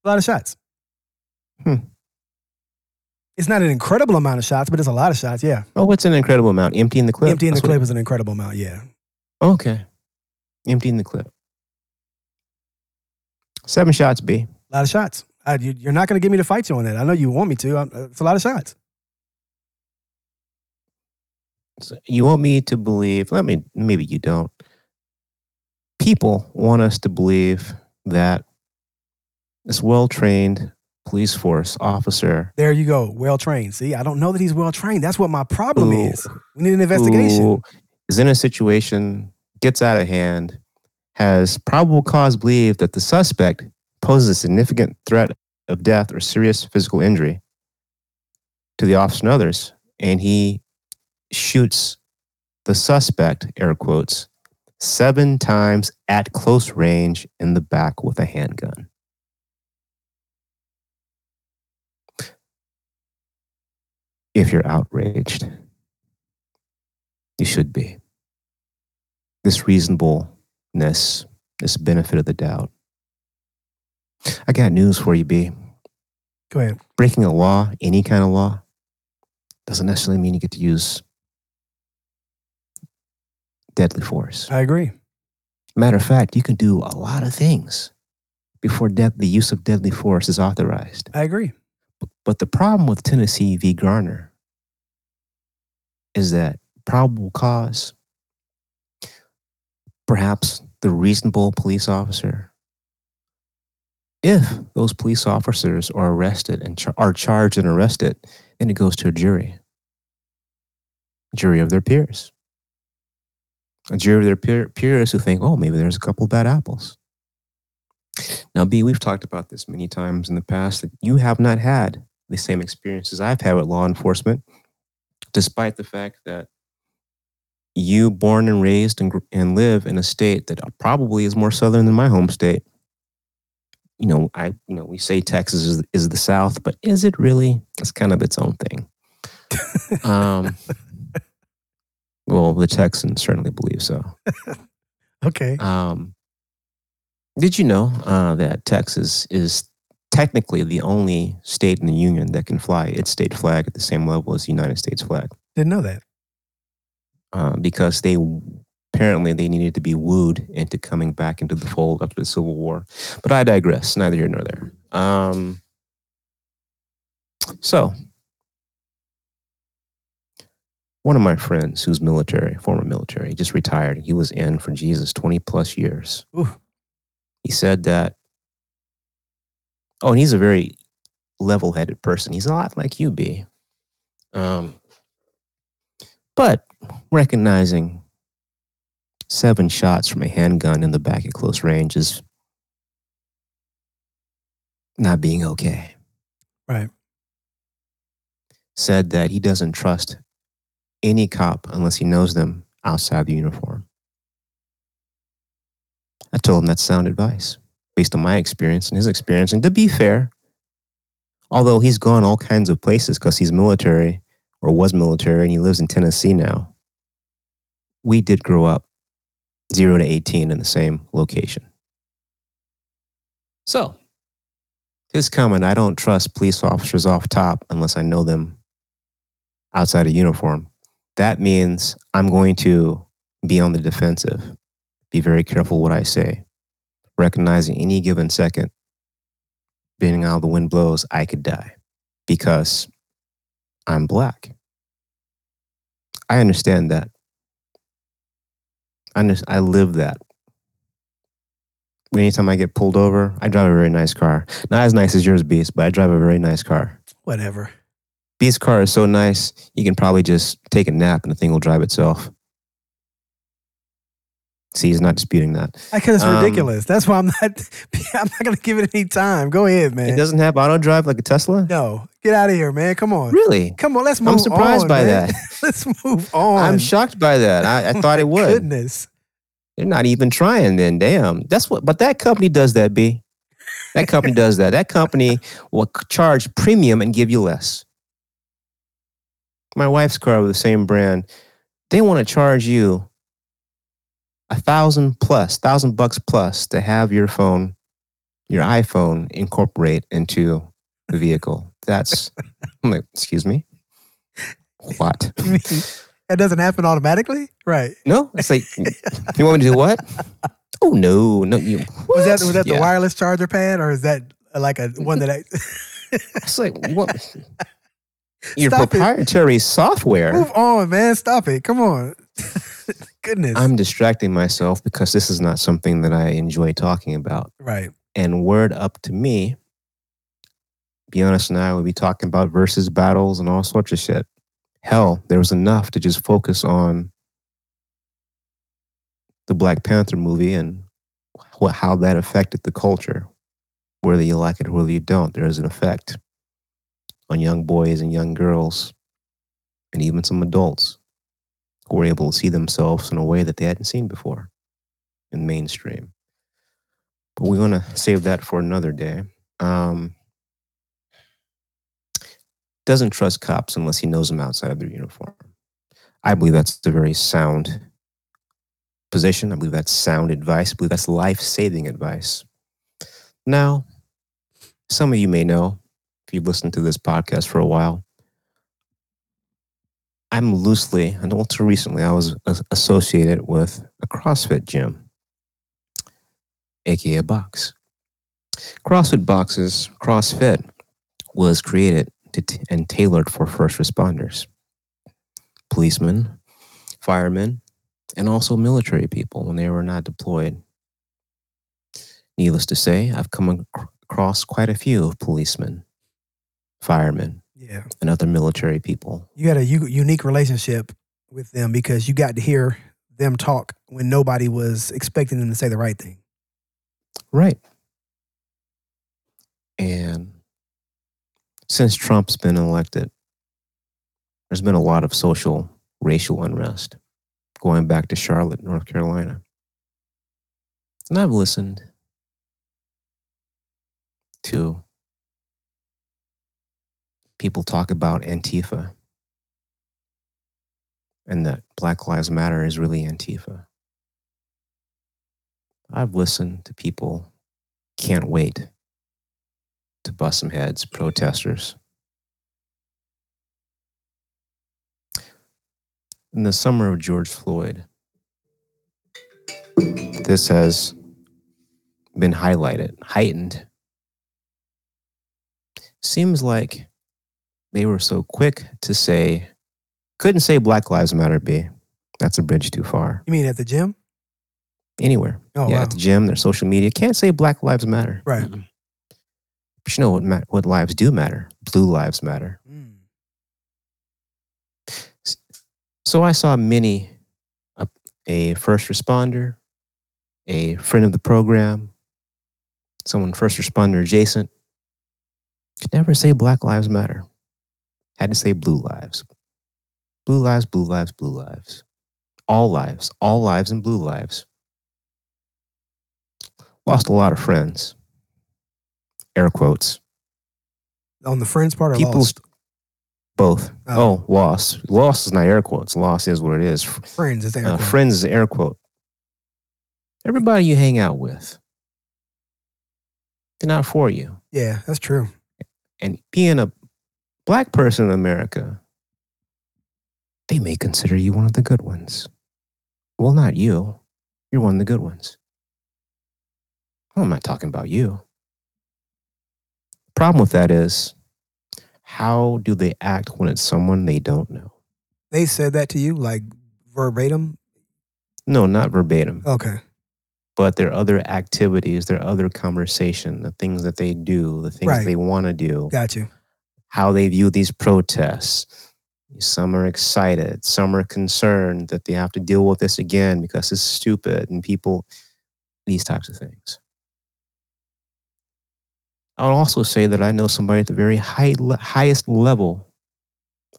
lot of shots. Hmm. It's not an incredible amount of shots, but it's a lot of shots. Yeah. Oh, what's an incredible amount? Emptying the clip. Emptying the clip is an incredible amount. Yeah. Okay. Emptying the clip. Seven shots, B. A lot of shots. I, you, you're not going to get me to fight you on that. I know you want me to. I'm, uh, it's a lot of shots. So you want me to believe, let me, maybe you don't. People want us to believe that this well trained police force officer There you go. Well trained. See, I don't know that he's well trained. That's what my problem Ooh. is. We need an investigation. is in a situation, gets out of hand, has probable cause believe that the suspect poses a significant threat of death or serious physical injury to the officer and others, and he shoots the suspect, air quotes, seven times at close range in the back with a handgun. If you're outraged, you should be. This reasonableness, this benefit of the doubt. I got news for you, B. Go ahead. Breaking a law, any kind of law, doesn't necessarily mean you get to use deadly force. I agree. Matter of fact, you can do a lot of things before de- the use of deadly force is authorized. I agree. But the problem with Tennessee v. Garner is that probable cause, perhaps the reasonable police officer, if those police officers are arrested and char- are charged and arrested, then it goes to a jury, a jury of their peers, a jury of their peer- peers who think, oh, maybe there's a couple bad apples. Now, B, we've talked about this many times in the past that you have not had the same experiences I've had with law enforcement, despite the fact that you born and raised and, and live in a state that probably is more southern than my home state. You know, I you know we say Texas is, is the South, but is it really? It's kind of its own thing. (laughs) um, well, the Texans certainly believe so. (laughs) Okay. Um, did you know uh, that Texas is technically the only state in the union that can fly its state flag at the same level as the United States flag? Didn't know that. Uh, because they apparently they needed to be wooed into coming back into the fold after the Civil War. But I digress. Neither here nor there. Um, so, one of my friends who's military, former military, just retired. He was in for Jesus twenty plus years. Ooh. He said that. Oh, and he's a very level-headed person. He's a lot like you, B. Um, but recognizing seven shots from a handgun in the back at close range is not being okay. Right. said that he doesn't trust any cop unless he knows them outside the uniform. I told him that's sound advice based on my experience and his experience. And to be fair, although he's gone all kinds of places because he's military or was military and he lives in Tennessee now, we did grow up zero to 18 in the same location. So, his comment, I don't trust police officers off top unless I know them outside of uniform. That means I'm going to be on the defensive, be very careful what I say, recognizing any given second, depending how the wind blows, I could die because I'm black. I understand that. I, under- I live that. Anytime I get pulled over, I drive a very nice car. Not as nice as yours, Beast, but I drive a very nice car. Whatever. Beast car is so nice, you can probably just take a nap and the thing will drive itself. See, he's not disputing that. Because it's Um, ridiculous. That's why I'm not. (laughs) I'm not gonna give it any time. Go ahead, man. It doesn't have auto drive like a Tesla? No, get out of here, man. Come on. Really? Come on. Let's move. I'm surprised on, by man. that. (laughs) let's move on. I'm shocked by that. I, I thought it would. Goodness. They're not even trying then. Damn. That's what but that company does that, B. That company (laughs) does that. That company will charge premium and give you less. My wife's car with the same brand, they want to charge you a thousand plus, thousand bucks plus to have your phone, your iPhone incorporate into the vehicle. That's (laughs) I'm like, excuse me. What? (laughs) That doesn't happen automatically, right? No, it's like (laughs) you want me to do what? Oh no, no, you. Was that was that the wireless charger pad, or is that uh, like a one that? I, It's like what? Your Stop it. proprietary software. move on, man. Stop it. Come on. Goodness. I'm distracting myself because this is not something that I enjoy talking about. right. And word up to me, be honest, and I would be talking about Verzuz battles and all sorts of shit. Hell, there was enough to just focus on the Black Panther movie and what, how that affected the culture. Whether you like it or whether you don't, there is an effect on young boys and young girls, and even some adults were able to see themselves in a way that they hadn't seen before in mainstream. But we're going to save that for another day. Um, doesn't trust cops unless he knows them outside of their uniform. I believe that's a very sound position. I believe that's sound advice. I believe that's life saving advice. Now, some of you may know, if you've listened to this podcast for a while, I'm loosely, and until recently, I was associated with a CrossFit gym, aka box. CrossFit boxes, CrossFit was created t- and tailored for first responders, policemen, firemen, and also military people when they were not deployed. Needless to say, I've come ac- across quite a few policemen, firemen, Yeah. and other military people. You had a u- unique relationship with them because you got to hear them talk when nobody was expecting them to say the right thing. Right. And since Trump's been elected, there's been a lot of social, racial unrest going back to Charlotte, North Carolina. And I've listened to people talk about Antifa and that Black Lives Matter is really Antifa. I've listened to people can't wait to bust some heads, protesters. In the summer of George Floyd, this has been highlighted, heightened. Seems like they were so quick to say, couldn't say Black Lives Matter, B. That's a bridge too far. You mean at the gym? Anywhere. Oh, yeah, wow. at the gym, their social media. Can't say Black Lives Matter. Right. Mm-mm. But you know what, ma- what lives do matter? Blue lives matter. Mm. So I saw many, a, a first responder, a friend of the program, someone first responder adjacent, Could never say Black Lives Matter. Had to say Blue Lives. Blue lives, blue lives, blue lives. All lives, all lives, and blue lives. Lost a lot of friends. Air quotes. On the friends part or People- lost? Both. Oh. Oh, lost. Lost is not air quotes. Lost is what it is. Friends is air Uh, friends is air quote. Everybody you hang out with, they're not for you. Yeah, that's true. And being a black person in America, they may consider you one of the good ones. Well, not you. You're one of the good ones. Well, I'm not talking about you. Problem with that is, how do they act when it's someone they don't know? They said that to you like verbatim. No, not verbatim. Okay. but their other activities, their other conversation, the things that they do, the things Right. they want to do, Got you. How they view these protests. Some are excited, some are concerned that they have to deal with this again because it's stupid and people, these types of things. I'll also say that I know somebody at the very high, highest level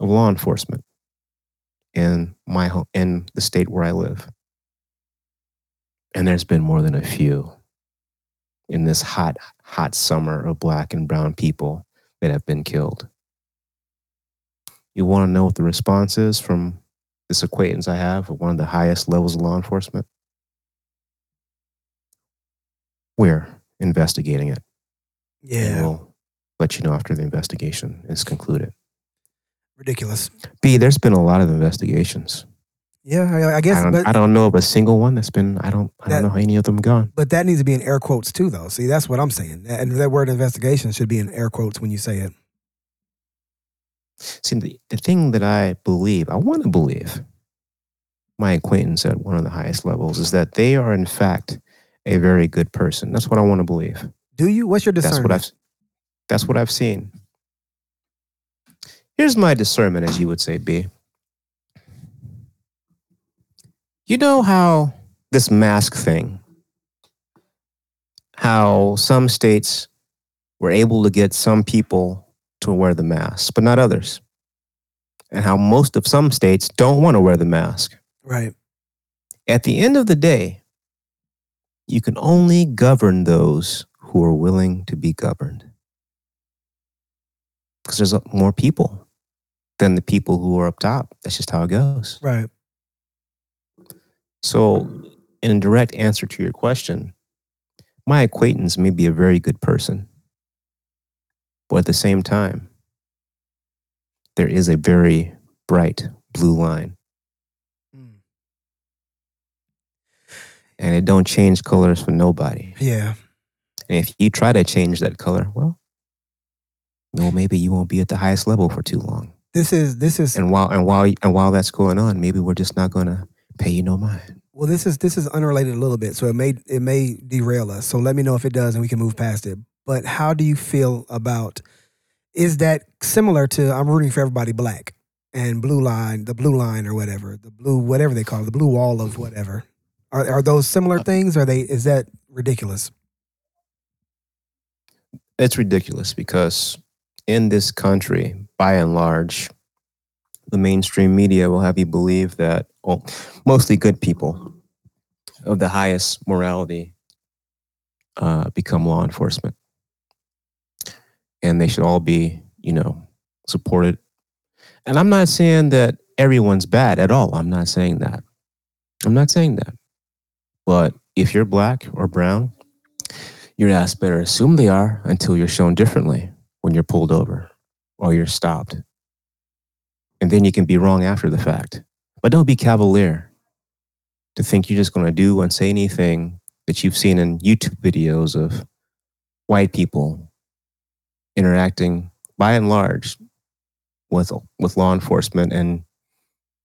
of law enforcement in my home, in the state where I live. And there's been more than a few in this hot, hot summer of black and brown people that have been killed. You want to know what the response is from this acquaintance I have at one of the highest levels of law enforcement? We're investigating it. And Yeah. we'll let you know after the investigation is concluded. Ridiculous. B, there's been a lot of investigations. Yeah, I, I guess, I don't, but I don't know of a single one that's been, I don't, I That- don't know how any of them gone. but that needs to be in air quotes too, though. See, that's what I'm saying. And that word investigation should be in air quotes when you say it. See, the, the thing that I believe, I want to believe, my acquaintance at one of the highest levels is that they are, in fact, a very good person. That's what I want to believe. Do you? What's your discernment? That's what I've, that's what I've seen. Here's my discernment, as you would say, B. You know how this mask thing, how some states were able to get some people to wear the mask, but not others. And how most of some states don't want to wear the mask. right. At the end of the day, you can only govern those who are willing to be governed. Because there's more people than the people who are up top. That's just how it goes. Right. So, in direct answer to your question, my acquaintance may be a very good person. But at the same time, there is a very bright blue line. Mm. And it don't change colors for nobody. Yeah. And if you try to change that color, well, well, maybe you won't be at the highest level for too long. This is this is And while and while and while that's going on, maybe we're just not going to pay you no mind. well this is this is unrelated a little bit, so it may it may derail us. So let me know if it does, and we can move past it. But how do you feel about? Is that similar to I'm rooting for everybody black and blue line, the blue line or whatever, the blue whatever they call it, the blue wall of whatever. Are are those similar uh, things? Are they? Is that ridiculous? It's ridiculous because in this country, by and large, the mainstream media will have you believe that well, mostly good people of the highest morality uh, become law enforcement. And they should all be, you know, supported. And I'm not saying that everyone's bad at all. I'm not saying that. I'm not saying that. But if you're black or brown, your ass better assume they are until you're shown differently when you're pulled over or you're stopped. And then you can be wrong after the fact. But don't be cavalier to think you're just going to do and say anything that you've seen in YouTube videos of white people interacting by and large with with law enforcement and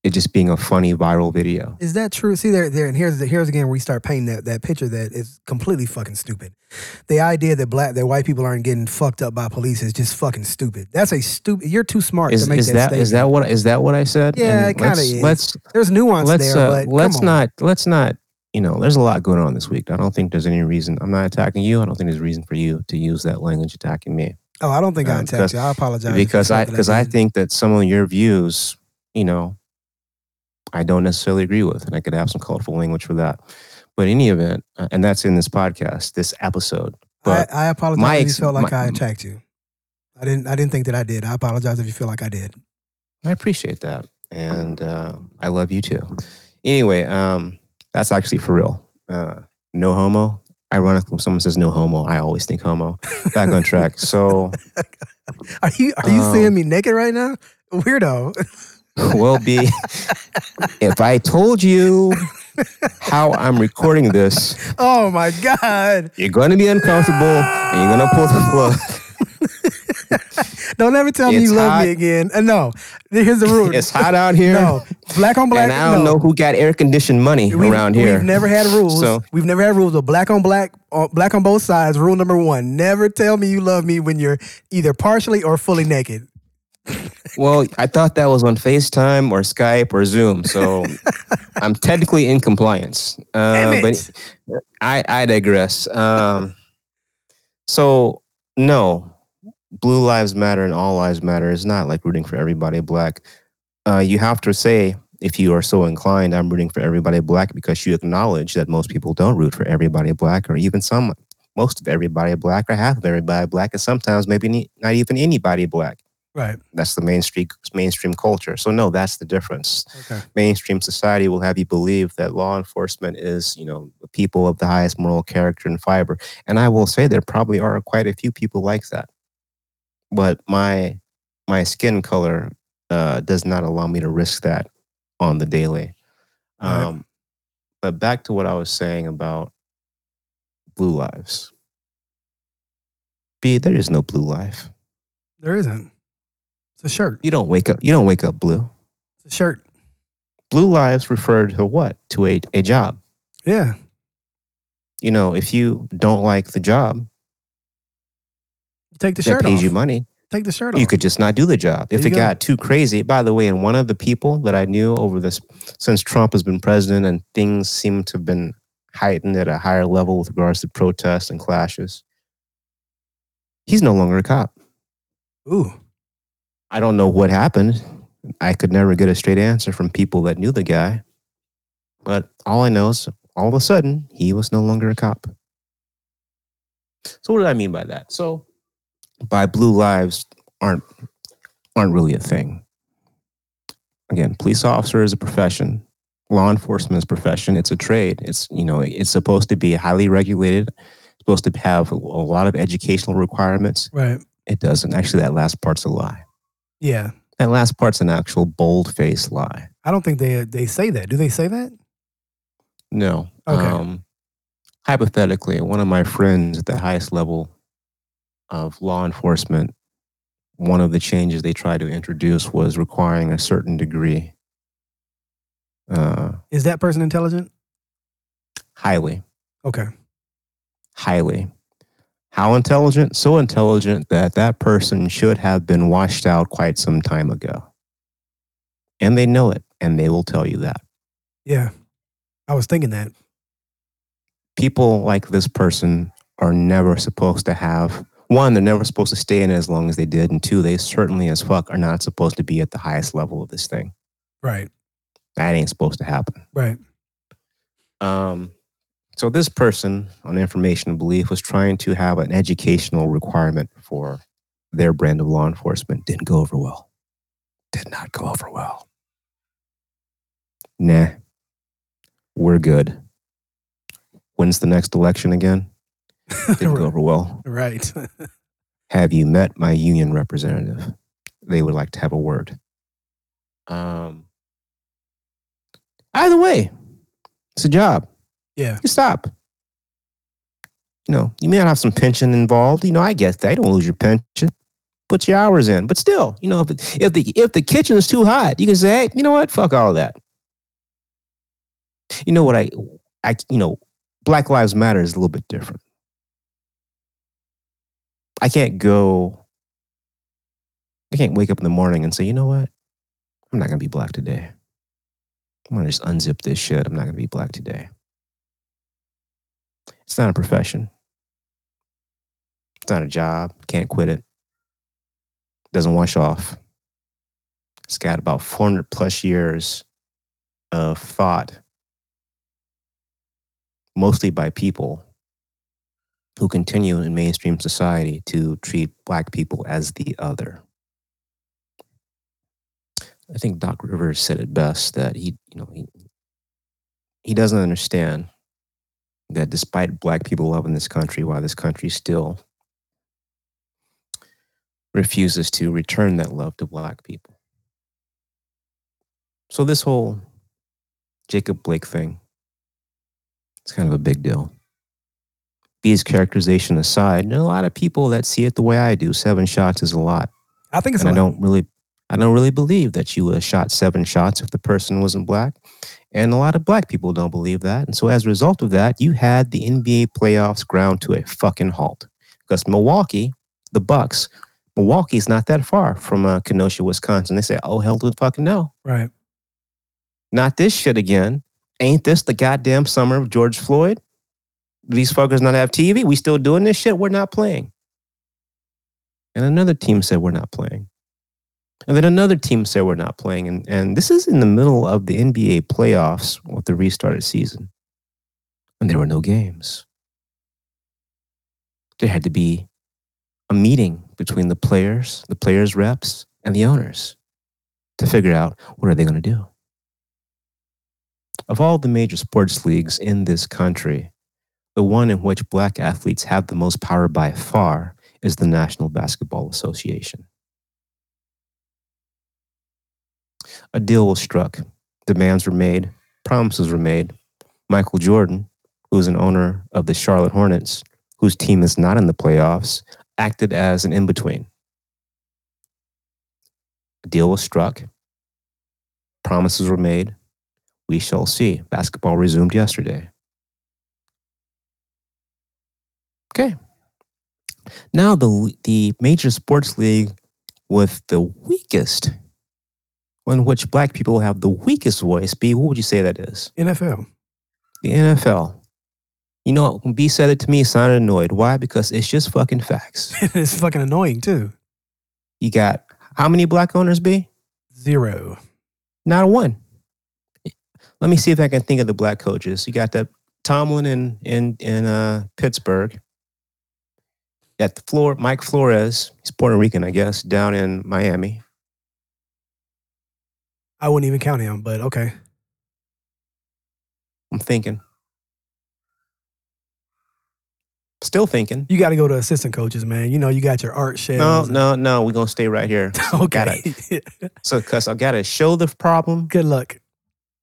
it just being a funny viral video. Is that true? See there, there, and here's the, here's again where we start painting that that picture that is completely fucking stupid. The idea that black that white people aren't getting fucked up by police is just fucking stupid. That's a stupid. You're too smart Is, to make is that, that statement. is that what is that what I said? Yeah, And it kinda let's- is. Let's There's nuance let's there, uh, but let's not let's not you know there's a lot going on this week i don't think there's any reason i'm not attacking you i don't think there's reason for you to use that language attacking me Oh, I don't think I Uh, attacked you. I apologize. because I because I did. think that some of your views, you know, I don't necessarily agree with, and I could have some colorful language for that. But in any event, uh, and that's in this podcast, this episode. But I, I apologize my if you felt like my- I attacked you. I didn't. I didn't think that I did. I apologize if you feel like I did. I appreciate that, and uh, I love you too. Anyway, um, that's actually for real. Uh, no homo. Ironically, when someone says no homo, I always think homo. Back on track. So, (laughs) Are you Are you Um, seeing me naked right now? Weirdo. Will be (laughs) if I told you how I'm recording this, Oh my god! you're going to be uncomfortable and you're going to pull the plug. (laughs) Don't ever tell me It's you love hot. me again. And no, here's the rule. It's hot out here. No, black on black. and I don't no. know who got air conditioned money We've, around here. We've never had rules. So- we've never had rules of black on black, uh, black on both sides. Rule number one: never tell me you love me when you're either partially or fully naked. Well, I thought that was on FaceTime or Skype or Zoom, so (laughs) I'm technically in compliance. Uh, but. I, I digress. Um, so no, Blue Lives Matter and All Lives Matter is not like rooting for everybody black. Uh, you have to say if you are so inclined, I'm rooting for everybody black because you acknowledge that most people don't root for everybody black, or even some, most of everybody black, or half of everybody black, and sometimes maybe not even anybody black Right. that's the mainstream mainstream culture. So no, that's the difference. Okay. Mainstream society will have you believe that law enforcement is, you know, people of the highest moral character and fiber. And I will say there probably are quite a few people like that. But my my skin color uh, does not allow me to risk that on the daily. Right. Um, but back to what I was saying about blue lives. B, there is no blue life. There isn't. It's a shirt. You don't wake up. You don't wake up blue. It's a shirt. blue lives refer to what? To a, a job. Yeah. You know, if you don't like the job take the that shirt pays off. you money, Take the shirt you could just not do the job. If it go. got too crazy, by the way, and one of the people that I knew over this since Trump has been president and things seem to have been heightened at a higher level with regards to protests and clashes, he's no longer a cop. Ooh. I don't know what happened. I could never get a straight answer from people that knew the guy. But all I know is all of a sudden he was no longer a cop. So what do I mean by that? So by blue lives aren't aren't really a thing. Again, police officer is a profession. Law enforcement is a profession. It's a trade. It's you know, it's supposed to be highly regulated, supposed to have a lot of educational requirements. Right. It doesn't. Actually, that last part's a lie. Yeah. That last part's an actual bold faced lie. I don't think they they say that. Do they say that? No. Okay. Um, hypothetically, one of my friends at the highest level of law enforcement, one of the changes they tried to introduce was requiring a certain degree, uh, Is that person intelligent? highly, Okay. highly. How intelligent? So intelligent that that person should have been washed out quite some time ago. And they know it, and they will tell you that. Yeah. I was thinking that. people like this person are never supposed to have one, they're never supposed to stay in it as long as they did, and two, they certainly as fuck are not supposed to be at the highest level of this thing. Right. That ain't supposed to happen. Right. Um, so this person on information and belief was trying to have an educational requirement for their brand of law enforcement. Didn't go over well. Did not go over well. Nah. We're good. When's the next election again? (laughs) Didn't go over well. right. (laughs) Have you met my union representative? They would like to have a word. Um, either way, it's a job. Yeah. You stop. You know, you may not have some pension involved. You know, I that. You don't lose your pension. Put your hours in. But still, you know, if, if the if the kitchen is too hot, you can say, hey, you know what? Fuck all that. You know what I I you know, Black Lives Matter is a little bit different. I can't go I can't wake up in the morning and say, you know what? I'm not gonna be black today. I'm gonna just unzip this shit. I'm not gonna be black today. It's not a profession. It's not a job. Can't quit it. doesn't wash off. It's got about 400 plus years of thought, mostly by people who continue in mainstream society to treat black people as the other. I think Doc Rivers said it best that he, you know, he, he doesn't understand that despite black people loving this country, why this country still refuses to return that love to black people. So this whole Jacob Blake thing, it's kind of a big deal. B's characterization aside, and a lot of people that see it the way I do. Seven shots is a lot. I think it's. And I lot. don't really I don't really believe that you would have shot seven shots if the person wasn't black. And a lot of black people don't believe that. And so as a result of that, you had the NBA playoffs ground to a fucking halt. Because Milwaukee, the Bucks, Milwaukee's not that far from uh, Kenosha, Wisconsin. They say, oh, hell to the fucking no. Right. Not this shit again. Ain't this the goddamn summer of George Floyd? These fuckers not have TV? We still doing this shit? We're not playing. And another team said we're not playing. And then another team said we're not playing. And, and this is in the middle of the NBA playoffs with the restarted season. And there were no games. There had to be a meeting between the players, the players' reps, and the owners to figure out what are they going to do. Of all the major sports leagues in this country, the one in which black athletes have the most power by far is the National Basketball Association. A deal was struck, demands were made, promises were made. Michael Jordan, who's an owner of the Charlotte Hornets, whose team is not in the playoffs, acted as an in between. A deal was struck, promises were made. We shall see. Basketball resumed yesterday. Okay. Now the the major sports league with the weakest, in which black people have the weakest voice, B, what would you say that is? NFL. The NFL. You know, when B said it to me, it sounded annoyed. Why? Because it's just fucking facts. (laughs) it's fucking annoying too. You got how many black owners, B? Zero. Not one. Let me see if I can think of the black coaches. You got that Tomlin in in in uh, Pittsburgh. You got the floor Mike Flores. He's Puerto Rican, I guess, down in Miami. I wouldn't even count him, but okay. I'm thinking. Still thinking. You got to go to assistant coaches, man. You know, you got your Art Shells. No, no, no. We're gonna stay right here. (laughs) So gotta- okay. (laughs) so, cause I gotta show the problem, Good luck.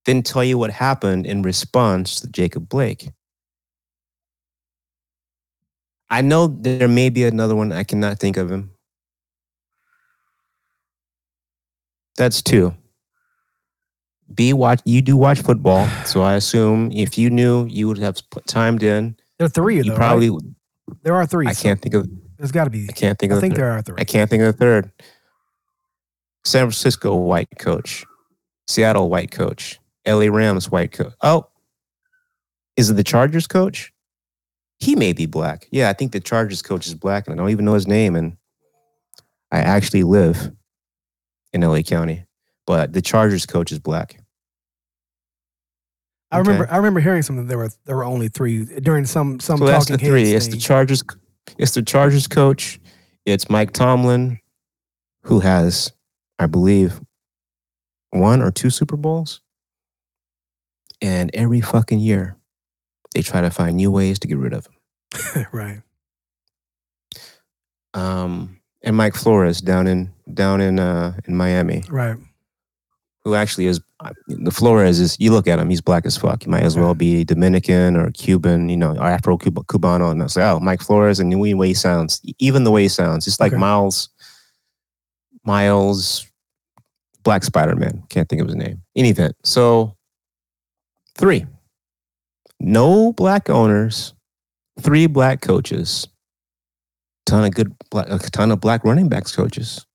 then tell you what happened in response to Jacob Blake. I know there may be another one. I cannot think of him. That's two. B watch you do watch football, so I assume if you knew, you would have put- timed in. There are three. You though, probably. right? there are three. I so can't think of. There's got to be. I can't think I of. the think third. there are three. I can't think of the third. San Francisco white coach, Seattle white coach, LA Rams white coach. Oh, is it the Chargers coach? He may be black. Yeah, I think the Chargers coach is black, and I don't even know his name. And I actually live in LA County, but the Chargers coach is black. I Okay. remember. I remember hearing something. There were there were only three during some some So that's talking the three. It's the. Chargers. It's the Chargers coach. It's Mike Tomlin, who has, I believe, one or two Super Bowls. And every fucking year, they try to find new ways to get rid of him. (laughs) right. Um, and Mike Flores down in down in uh, in Miami, Right. Who actually is the Flores is. You look at him, he's black as fuck. He might as well be Dominican or Cuban, you know, or Afro Cubano. And I say, oh, Mike Flores, and the way he sounds, even the way he sounds, it's like Okay. Miles, Miles, Black Spider Man. Can't think of his name. In any event, so three, no black owners, three black coaches, ton of good, black, a ton of black running backs coaches.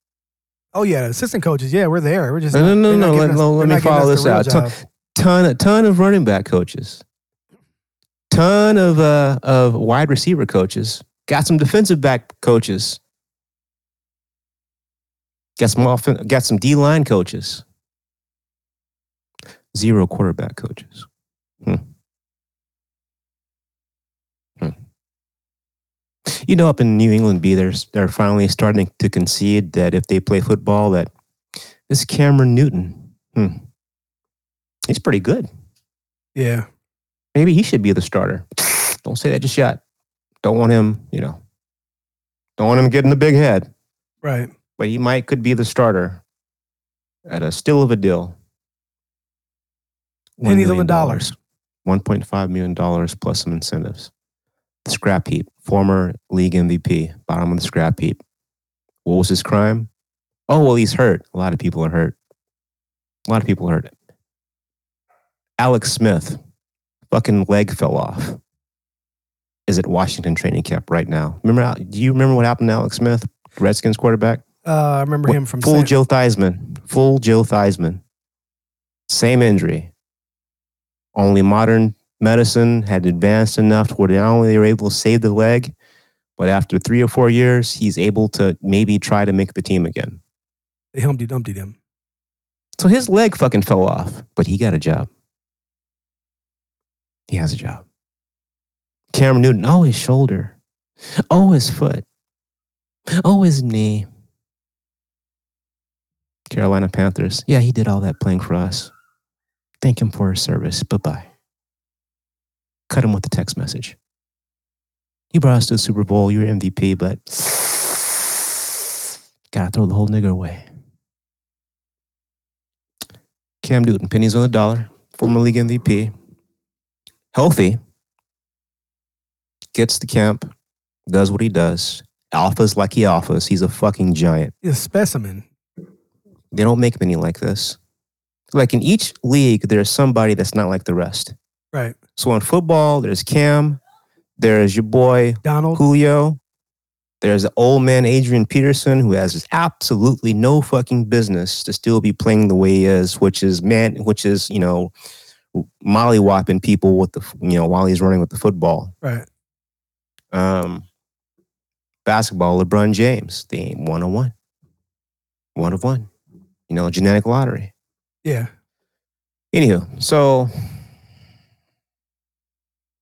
Oh yeah, assistant coaches. Yeah, we're there. We're just No, no, no, no, let- us- let me follow this out. job. ton a ton of running back coaches ton of uh of wide receiver coaches got some defensive back coaches Got some offen- got some D line coaches. Zero quarterback coaches. Hmm. Hmm. You know, up in New England, B, they're, they're finally starting to concede that if they play football, that this Cameron Newton, hmm, he's pretty good. Yeah. Maybe he should be the starter. Don't say that just yet. Don't want him, you know, don't want him getting the big head, Right. but he might could be the starter at a still of a deal. $1 Pennies on the million dollar. $1.5 million plus some incentives. The scrap heap, former league MVP, bottom of the scrap heap. What was his crime? Oh, well, he's hurt. A lot of people are hurt. A lot of people hurt. Alex Smith, fucking leg fell off. Is at Washington training camp right now. Remember? Do you remember what happened to Alex Smith, Redskins quarterback? Uh, I remember What- him from full San- Joe Theismann. Full Joe Theismann. Same injury. Only modern medicine had advanced enough to where not only they were able to save the leg, but after three or four years, he's able to maybe try to make the team again. They Humpty Dumpty them. So his leg fucking fell off, but he got a job. He has a job. Cameron Newton, oh, his shoulder. Oh, his foot. Oh, his knee. Carolina Panthers. Yeah, he did all that playing for us. Thank him for his service. Bye bye. Cut him with a text message. You brought us to the Super Bowl. You're MVP, but gotta throw the whole nigger away. Cam Newton, pennies on the dollar, former league MVP, healthy, gets the camp, does what he does, alphas like he alphas. He's a fucking giant. He's a specimen. They don't make many like this. Like in each league, there's somebody that's not like the rest. Right. So in football, there's Cam, there's your boy Donald. Julio, there's the old man Adrian Peterson who has absolutely no fucking business to still be playing the way he is, which is man, which is you know, mollywhopping people with the you know while he's running with the football. Right. Um, basketball, LeBron James, they ain't one on one, one of one. You know, genetic lottery. Yeah. Anywho, so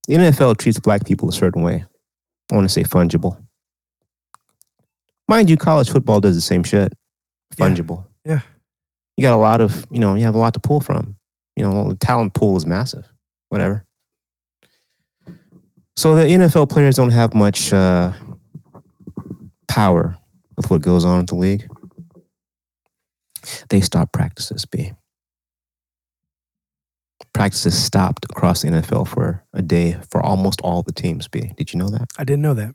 the NFL treats black people a certain way. I want to say fungible. Mind you, college football does the same shit. Yeah. Fungible. Yeah. You got a lot of, you know, you have a lot to pull from. You know, the talent pool is massive. Whatever. So the NFL players don't have much uh, power with what goes on in the league. They stop practices, B practices stopped across the NFL for a day for almost all the teams. B, did you know that? I didn't know that.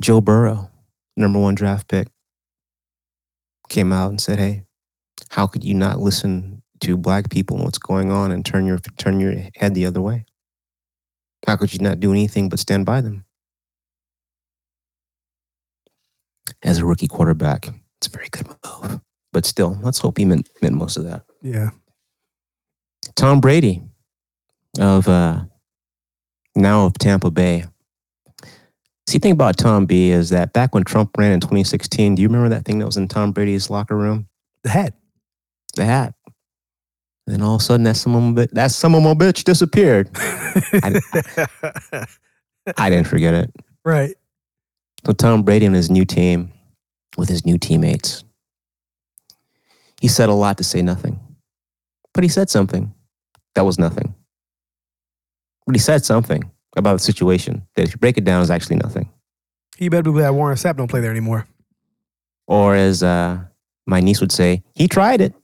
Joe Burrow, number one draft pick, came out and said, "Hey, how could you not listen to black people and what's going on and turn your turn your head the other way? How could you not do anything but stand by them?" As a rookie quarterback, it's a very good move. But still, let's hope he meant, meant most of that. Yeah. Tom Brady of uh, now of Tampa Bay. See, thing about Tom B is that back when Trump ran in 2016, do you remember that thing that was in Tom Brady's locker room? The hat. The hat. And then all of a sudden, that some of my, that some of my bitch disappeared. (laughs) I didn't forget it. right. So Tom Brady and his new team, with his new teammates, he said a lot to say nothing, but he said something that was nothing. But he said something about the situation that, if you break it down, is actually nothing. He better be glad Warren Sapp don't play there anymore. Or as uh, my niece would say, he tried it.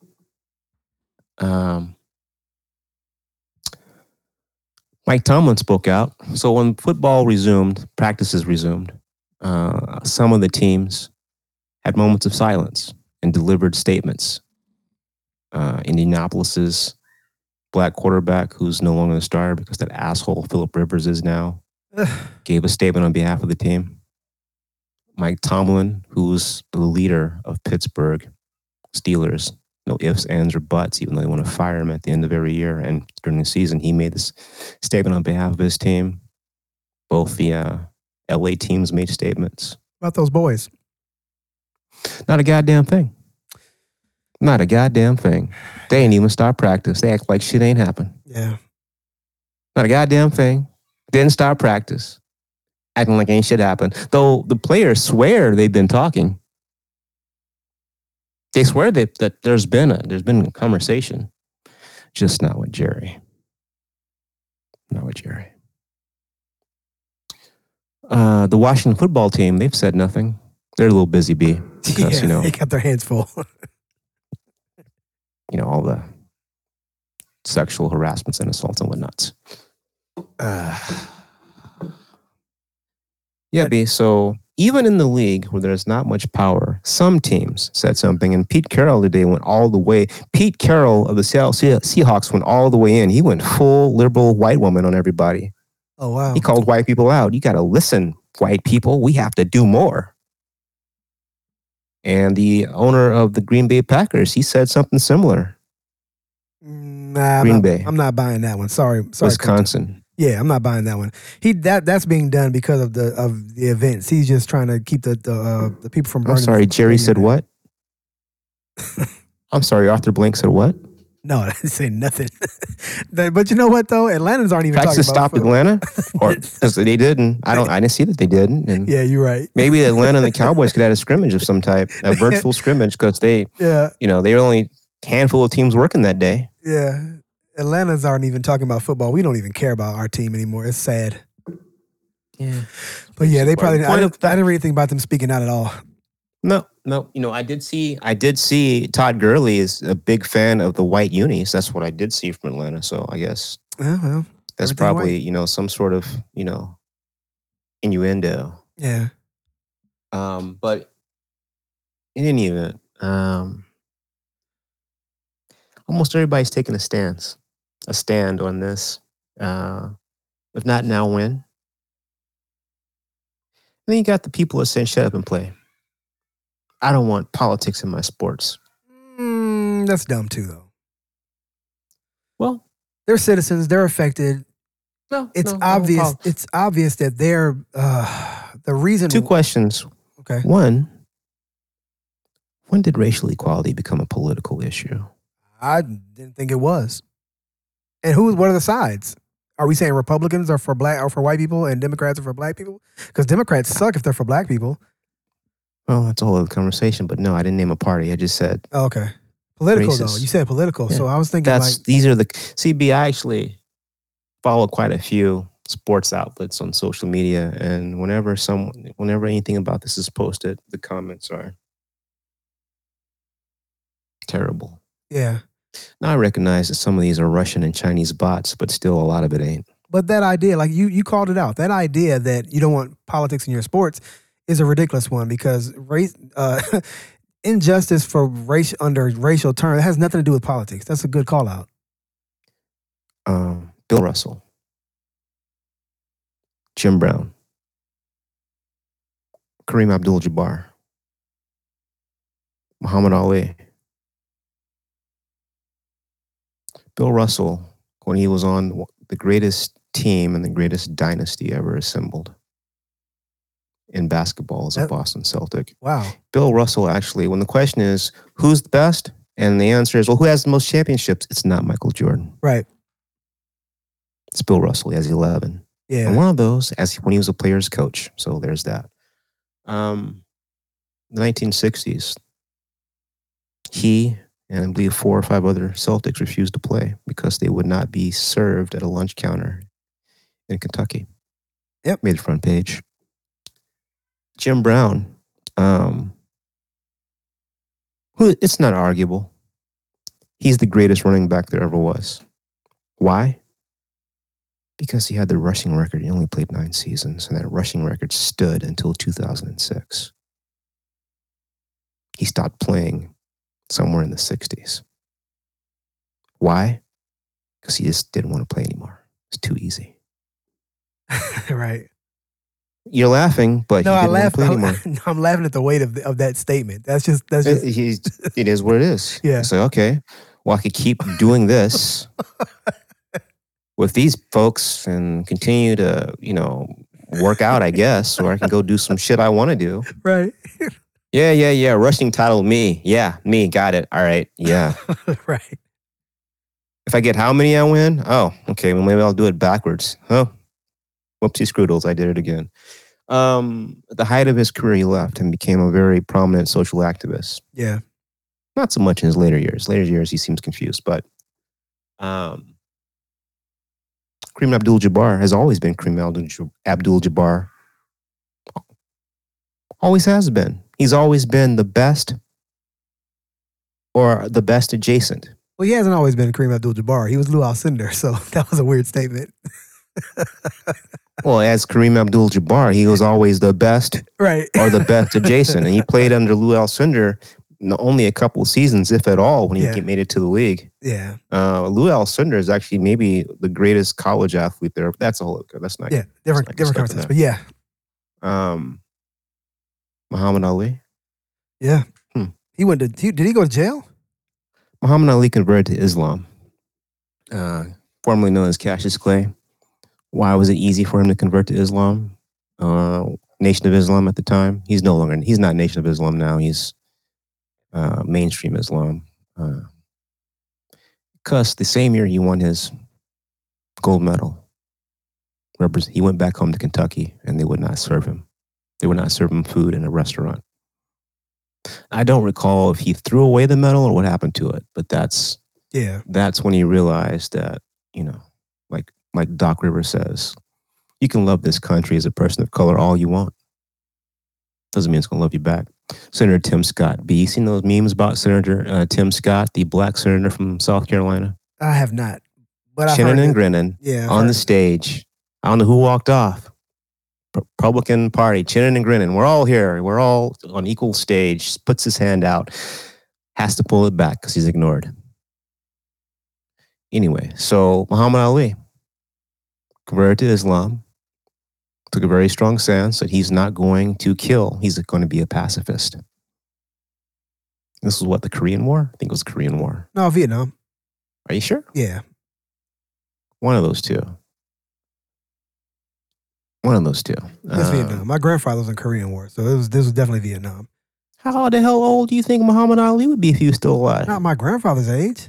Um, Mike Tomlin spoke out. So when football resumed, practices resumed, uh, some of the teams had moments of silence and delivered statements. Uh, Indianapolis's black quarterback, who's no longer the starter because that asshole Philip Rivers is now, (sighs) gave a statement on behalf of the team. Mike Tomlin, who's the leader of Pittsburgh Steelers, no ifs, ands, or buts, even though they want to fire him at the end of every year. And during the season, he made this statement on behalf of his team. Both the uh, LA teams made statements. about those boys? Not a goddamn thing. Not a goddamn thing. They ain't even start practice. They act like shit ain't happened. Yeah. Not a goddamn thing. Didn't start practice. Acting like ain't shit happened. Though the players swear they've been talking. They swear that, that there's been a there's been a conversation. Just not with Jerry. Not with Jerry. Uh, the Washington football team, they've said nothing. They're a little busy bee (laughs) because, yeah, you know, they got their hands full. (laughs) you know, all the sexual harassments and assaults and whatnot. Uh, Yeah, B. So even in the league where there's not much power, some teams said something. And Pete Carroll today went all the way. Pete Carroll of the Seattle Se- Seahawks went all the way in. He went full liberal white woman on everybody. oh wow. He called white people out. You got to listen, white people. We have to do more. And the owner of the Green Bay Packers, he said something similar. Nah, I'm Green not, Bay. I'm not buying that one. Sorry, sorry. Wisconsin. Yeah, I'm not buying that one. He that that's being done because of the of the events. He's just trying to keep the the, uh, the people from. I'm burning sorry, Jerry said what? (laughs) I'm sorry, Arthur Blank said what? No, (laughs) I didn't say nothing. (laughs) But you know what though? Atlantans aren't even Texas talking about stopped football. Atlanta, (laughs) or they didn't. I don't. I didn't see that they didn't. And Yeah, you're right. maybe Atlanta and the Cowboys could have a scrimmage of some type, a virtual scrimmage, because they, Yeah, you know, they were only a handful of teams working that day. yeah. Atlantas aren't even talking about football. We don't even care about our team anymore. It's sad. Yeah. But yeah, they But probably. the I point didn't, I didn't read anything about them speaking out at all. No, no. You know, I did see. I did see Todd Gurley is a big fan of the white unis. That's what I did see from Atlanta. So I guess Yeah, well, that's Everything probably you know some sort of you know innuendo. yeah. Um, but in any event, um, almost everybody's taking a stance, a stand on this. Uh, if not now, when? And then you got the people that say, "Shut up and play." I don't want politics in my sports. Mm, that's dumb too, though. Well, They're citizens. They're affected. no, It's no, obvious. follow. It's obvious that they're uh, the reason. Two questions. Okay. One, when did racial equality become a political issue? I didn't think it was. And who? What are the sides? Are we saying Republicans are for black or for white people and Democrats are for black people? Because Democrats suck if they're for black people. Well, that's a whole other conversation. But no, I didn't name a party. I just said Oh, okay. Political though. Racist. You said political, so I was thinking that's like, these are the CB. I actually follow quite a few sports outlets on social media, and whenever some, whenever anything about this is posted, the comments are terrible. yeah. Now I recognize that some of these are Russian and Chinese bots, but still a lot of it ain't. But that idea, like you, you called it out. That idea that you don't want politics in your sports is a ridiculous one because race, uh, (laughs) injustice for race under racial terms has nothing to do with politics. That's a good call out. Um, Bill Russell, Jim Brown, Kareem Abdul-Jabbar, Muhammad Ali. Bill Russell, when he was on the greatest team and the greatest dynasty ever assembled in basketball as a That- Boston Celtic. Wow. Bill Russell actually, when the question is who's the best, and the answer is well, who has the most championships? It's not Michael Jordan. Right. It's Bill Russell. He has eleven. Yeah. And one of those, as when he was a player's coach. So there's that. Um, the 1960s, he and I believe four or five other Celtics refused to play because they would not be served at a lunch counter in Kentucky. Yep. Made the front page. Jim Brown, um, who it's not arguable. He's the greatest running back there ever was. Why? Because he had the rushing record. He only played nine seasons, and that rushing record stood until 2006. He stopped playing somewhere in the 60s. Why? Because he just didn't want to play anymore. It's too easy. (laughs) right. You're laughing, but No, I laugh. to play (laughs) I'm, laughing at the weight of, the, of that statement. That's just that's It, just he's- (laughs) it is what it is. Yeah. So okay, well, I could keep doing this with these folks and continue to, you know, work out, I guess, or I can go do some shit I want to do. (laughs) right. Yeah, yeah, yeah. Rushing title, me. Yeah, me. Got it. All right. Yeah. right. if I get how many I win? Oh, okay. Well, maybe I'll do it backwards. Oh, whoopsie scroodles. I did it again. Um, at the height of his career, he left and became a very prominent social activist. Yeah. Not so much in his later years. Later years, he seems confused, but um, Kareem Abdul-Jabbar has always been Kareem Abdul- Abdul-Jabbar. Always has been. He's always been the best or the best adjacent. Well, he hasn't always been Kareem Abdul-Jabbar. He was Lou Alcindor, so (laughs) that was a weird statement. (laughs) Well, as Kareem Abdul-Jabbar, he was always the best right. or the best adjacent, and he played under Lou Alcindor only a couple of seasons, if at all, when he Yeah. made it to the league. Yeah. Uh, Lou Alcindor is actually maybe the greatest college athlete there. That's a whole. That's not. Yeah. Different like different conversation. But yeah. Um, Muhammad Ali. Yeah. Hmm. He went to did he go to jail? Muhammad Ali converted to Islam, uh, formerly known as Cassius Clay. Why was it easy for him to convert to Islam? Uh, Nation of Islam at the time. He's no longer. He's not Nation of Islam now. He's uh, mainstream Islam. Because the same year he won his gold medal, he went back home to Kentucky, and they would not serve him. They would not serve him food in a restaurant. I don't recall if he threw away the medal or what happened to it, but that's Yeah. that's when he realized that you know, like like Doc Rivers says, you can love this country as a person of color all you want. Doesn't mean it's gonna love you back. Senator Tim Scott. B. You seen those memes about Senator uh, Tim Scott, the black senator from South Carolina, I have not. But chinning and grinning Yeah. I've on the stage. I don't know who walked off. Republican Party, chinning and grinning. We're all here. We're all on equal stage. Puts his hand out, has to pull it back because he's ignored. Anyway, so Muhammad Ali converted to Islam, took a very strong stance that he's not going to kill. He's going to be a pacifist. This was what the Korean War. I think it was the Korean War. No, Vietnam. Are you sure? Yeah. One of those two. One of those two. It's Uh, Vietnam. My grandfather was in Korean War, so it was this was definitely Vietnam. How the hell old do you think Muhammad Ali would be if he was still alive? Not my grandfather's age.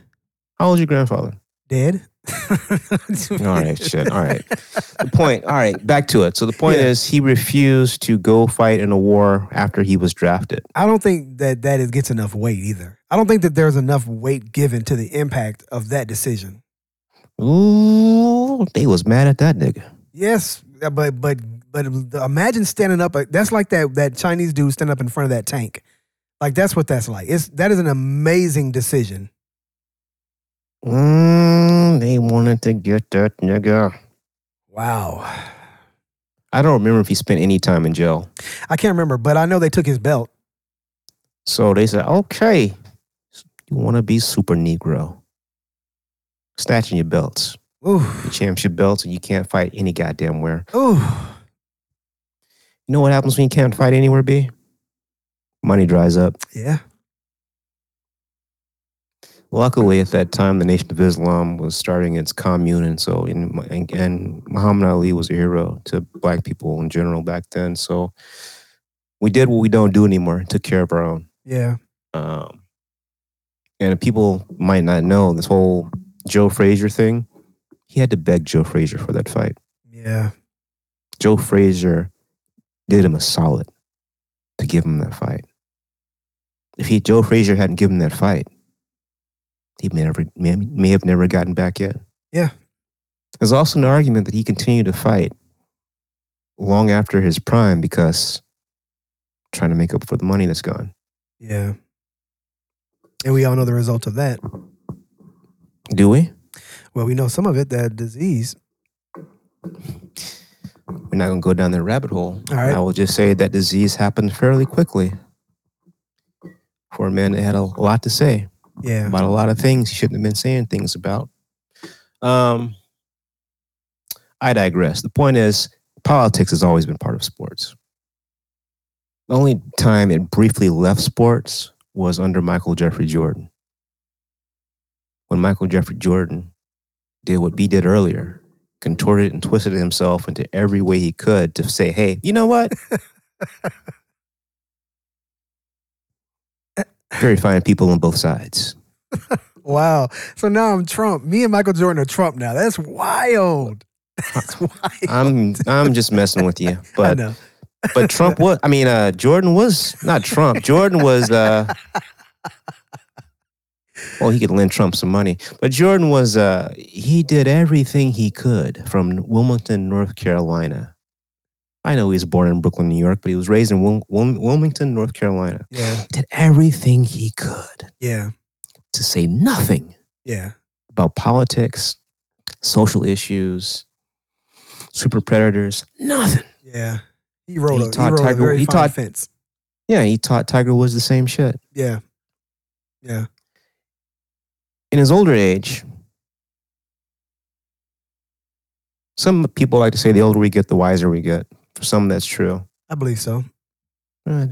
How old is your grandfather? Dead. (laughs) All right, shit. All right. The point. All right, back to it. So the point Yeah. is, he refused to go fight in a war after he was drafted. I don't think that that is, gets enough weight either. I don't think that there's enough weight given to the impact of that decision. Ooh, they was mad at that nigga. Yes, but but but imagine standing up. That's like that that Chinese dude standing up in front of that tank. Like that's what that's like. It's that is an amazing decision. Mm, they wanted to get that nigga. Wow. I don't remember if he spent any time in jail. I can't remember, but I know they took his belt. So they said, okay, you want to be super Negro. Snatching your belts, Ooh, your championship belts, and you can't fight any goddamn where. ooh. You know what happens when you can't fight anywhere, B? Money dries up. Yeah. Luckily, at that time, the Nation of Islam was starting its commune, and so in, and, and Muhammad Ali was a hero to black people in general back then. So we did what we don't do anymore: took care of our own. Yeah. Um, and people might not know this whole Joe Frazier thing. He had to beg Joe Frazier for that fight. Yeah. Joe Frazier did him a solid to give him that fight. If he Joe Frazier hadn't given him that fight, he may never may, may have never gotten back yet. Yeah. There's also an argument that he continued to fight long after his prime because trying to make up for the money that's gone. Yeah. And we all know the result of that. Do we? Well, we know some of it, that disease. We're not going to go down that rabbit hole. All right. I will just say that disease happened fairly quickly for a man that had a lot to say Yeah. about a lot of things he shouldn't have been saying things about. Um, I digress. The point is, politics has always been part of sports. The only time it briefly left sports was under Michael Jeffrey Jordan. When Michael Jeffrey Jordan did what B did earlier, contorted and twisted himself into every way he could to say, hey, you know what? (laughs) Very fine people on both sides. (laughs) Wow. So now I'm Trump. Me and Michael Jordan are Trump now. That's wild. That's (laughs) wild. I'm I'm just messing with you, (laughs) I but know. but Trump was. I mean, uh, Jordan was not Trump. Jordan was. Uh, well, he could lend Trump some money, but Jordan was. Uh, he did everything he could from Wilmington, North Carolina. I know he was born in Brooklyn, New York, but he was raised in Wil- Wil- Wilmington, North Carolina. Yeah. Did everything he could Yeah. to say nothing Yeah. about politics, social issues, super predators. Nothing. Yeah. He wrote He a, he taught rode a Tiger- very he taught- fence. Yeah, he taught Tiger Woods the same shit. Yeah. Yeah. in his older age, some people like to say the older we get, the wiser we get. For some, that's true. I believe so. Uh,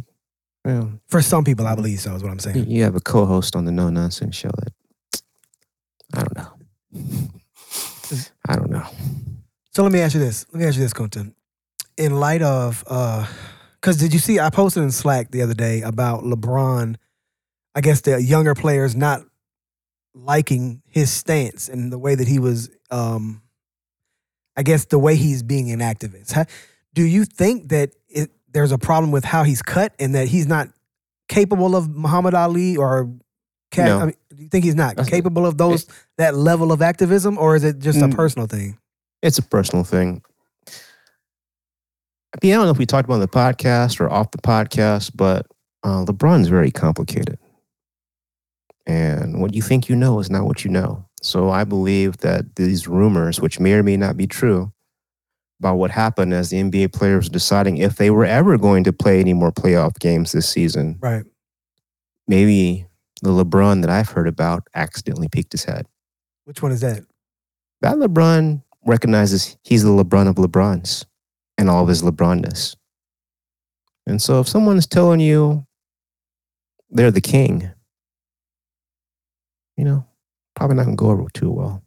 well, For some people, I believe so, is what I'm saying. you have a co-host on the No Nonsense Show that I don't know. I don't know. So let me ask you this. Let me ask you this, Kunta. In light of, because did you see? I posted in Slack the other day about LeBron. I guess the younger players not liking his stance and the way that he was. um I guess the way he's being an activist. Do you think that it, there's a problem with how he's cut and that he's not capable of Muhammad Ali or? Cat, No. I mean, do you think he's not That's- capable of those that level of activism, or is it just a Mm. personal thing? It's a personal thing. I mean, I don't know if we talked about it on the podcast or off the podcast, but uh, LeBron's very complicated. And what you think you know is not what you know. So I believe that these rumors, which may or may not be true, about what happened as the NBA players were deciding if they were ever going to play any more playoff games this season, Right. maybe the LeBron that I've heard about accidentally peeked his head. Which one is that? that LeBron recognizes he's the LeBron of LeBrons and all of his LeBronness. And so if someone's telling you they're the king, you know, probably not going to go over too well.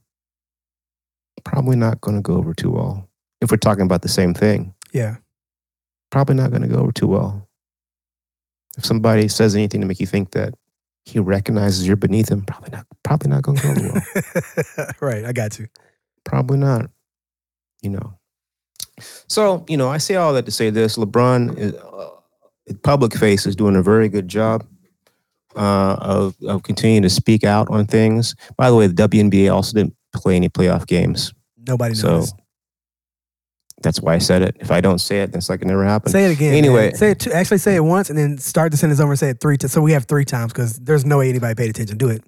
Probably not going to go over too well. If we're talking about the same thing, Yeah. probably not going to go over too well. If somebody says anything to make you think that he recognizes you're beneath him, probably not. Probably not going to go over well. (laughs) right. I got you. Probably not. You know. So you know, I say all that to say this: LeBron, is, uh, public face, is doing a very good job uh, of of continuing to speak out on things. By the way, the WNBA also didn't play any playoff games, Nobody so knows. That's why I said it. If I don't say it, then it's like it never happened. Say it again. Anyway. man. say it. Two, actually, say it once, and then start the sentence over and say it three times. So we have three times because there's no way anybody paid attention. Do it.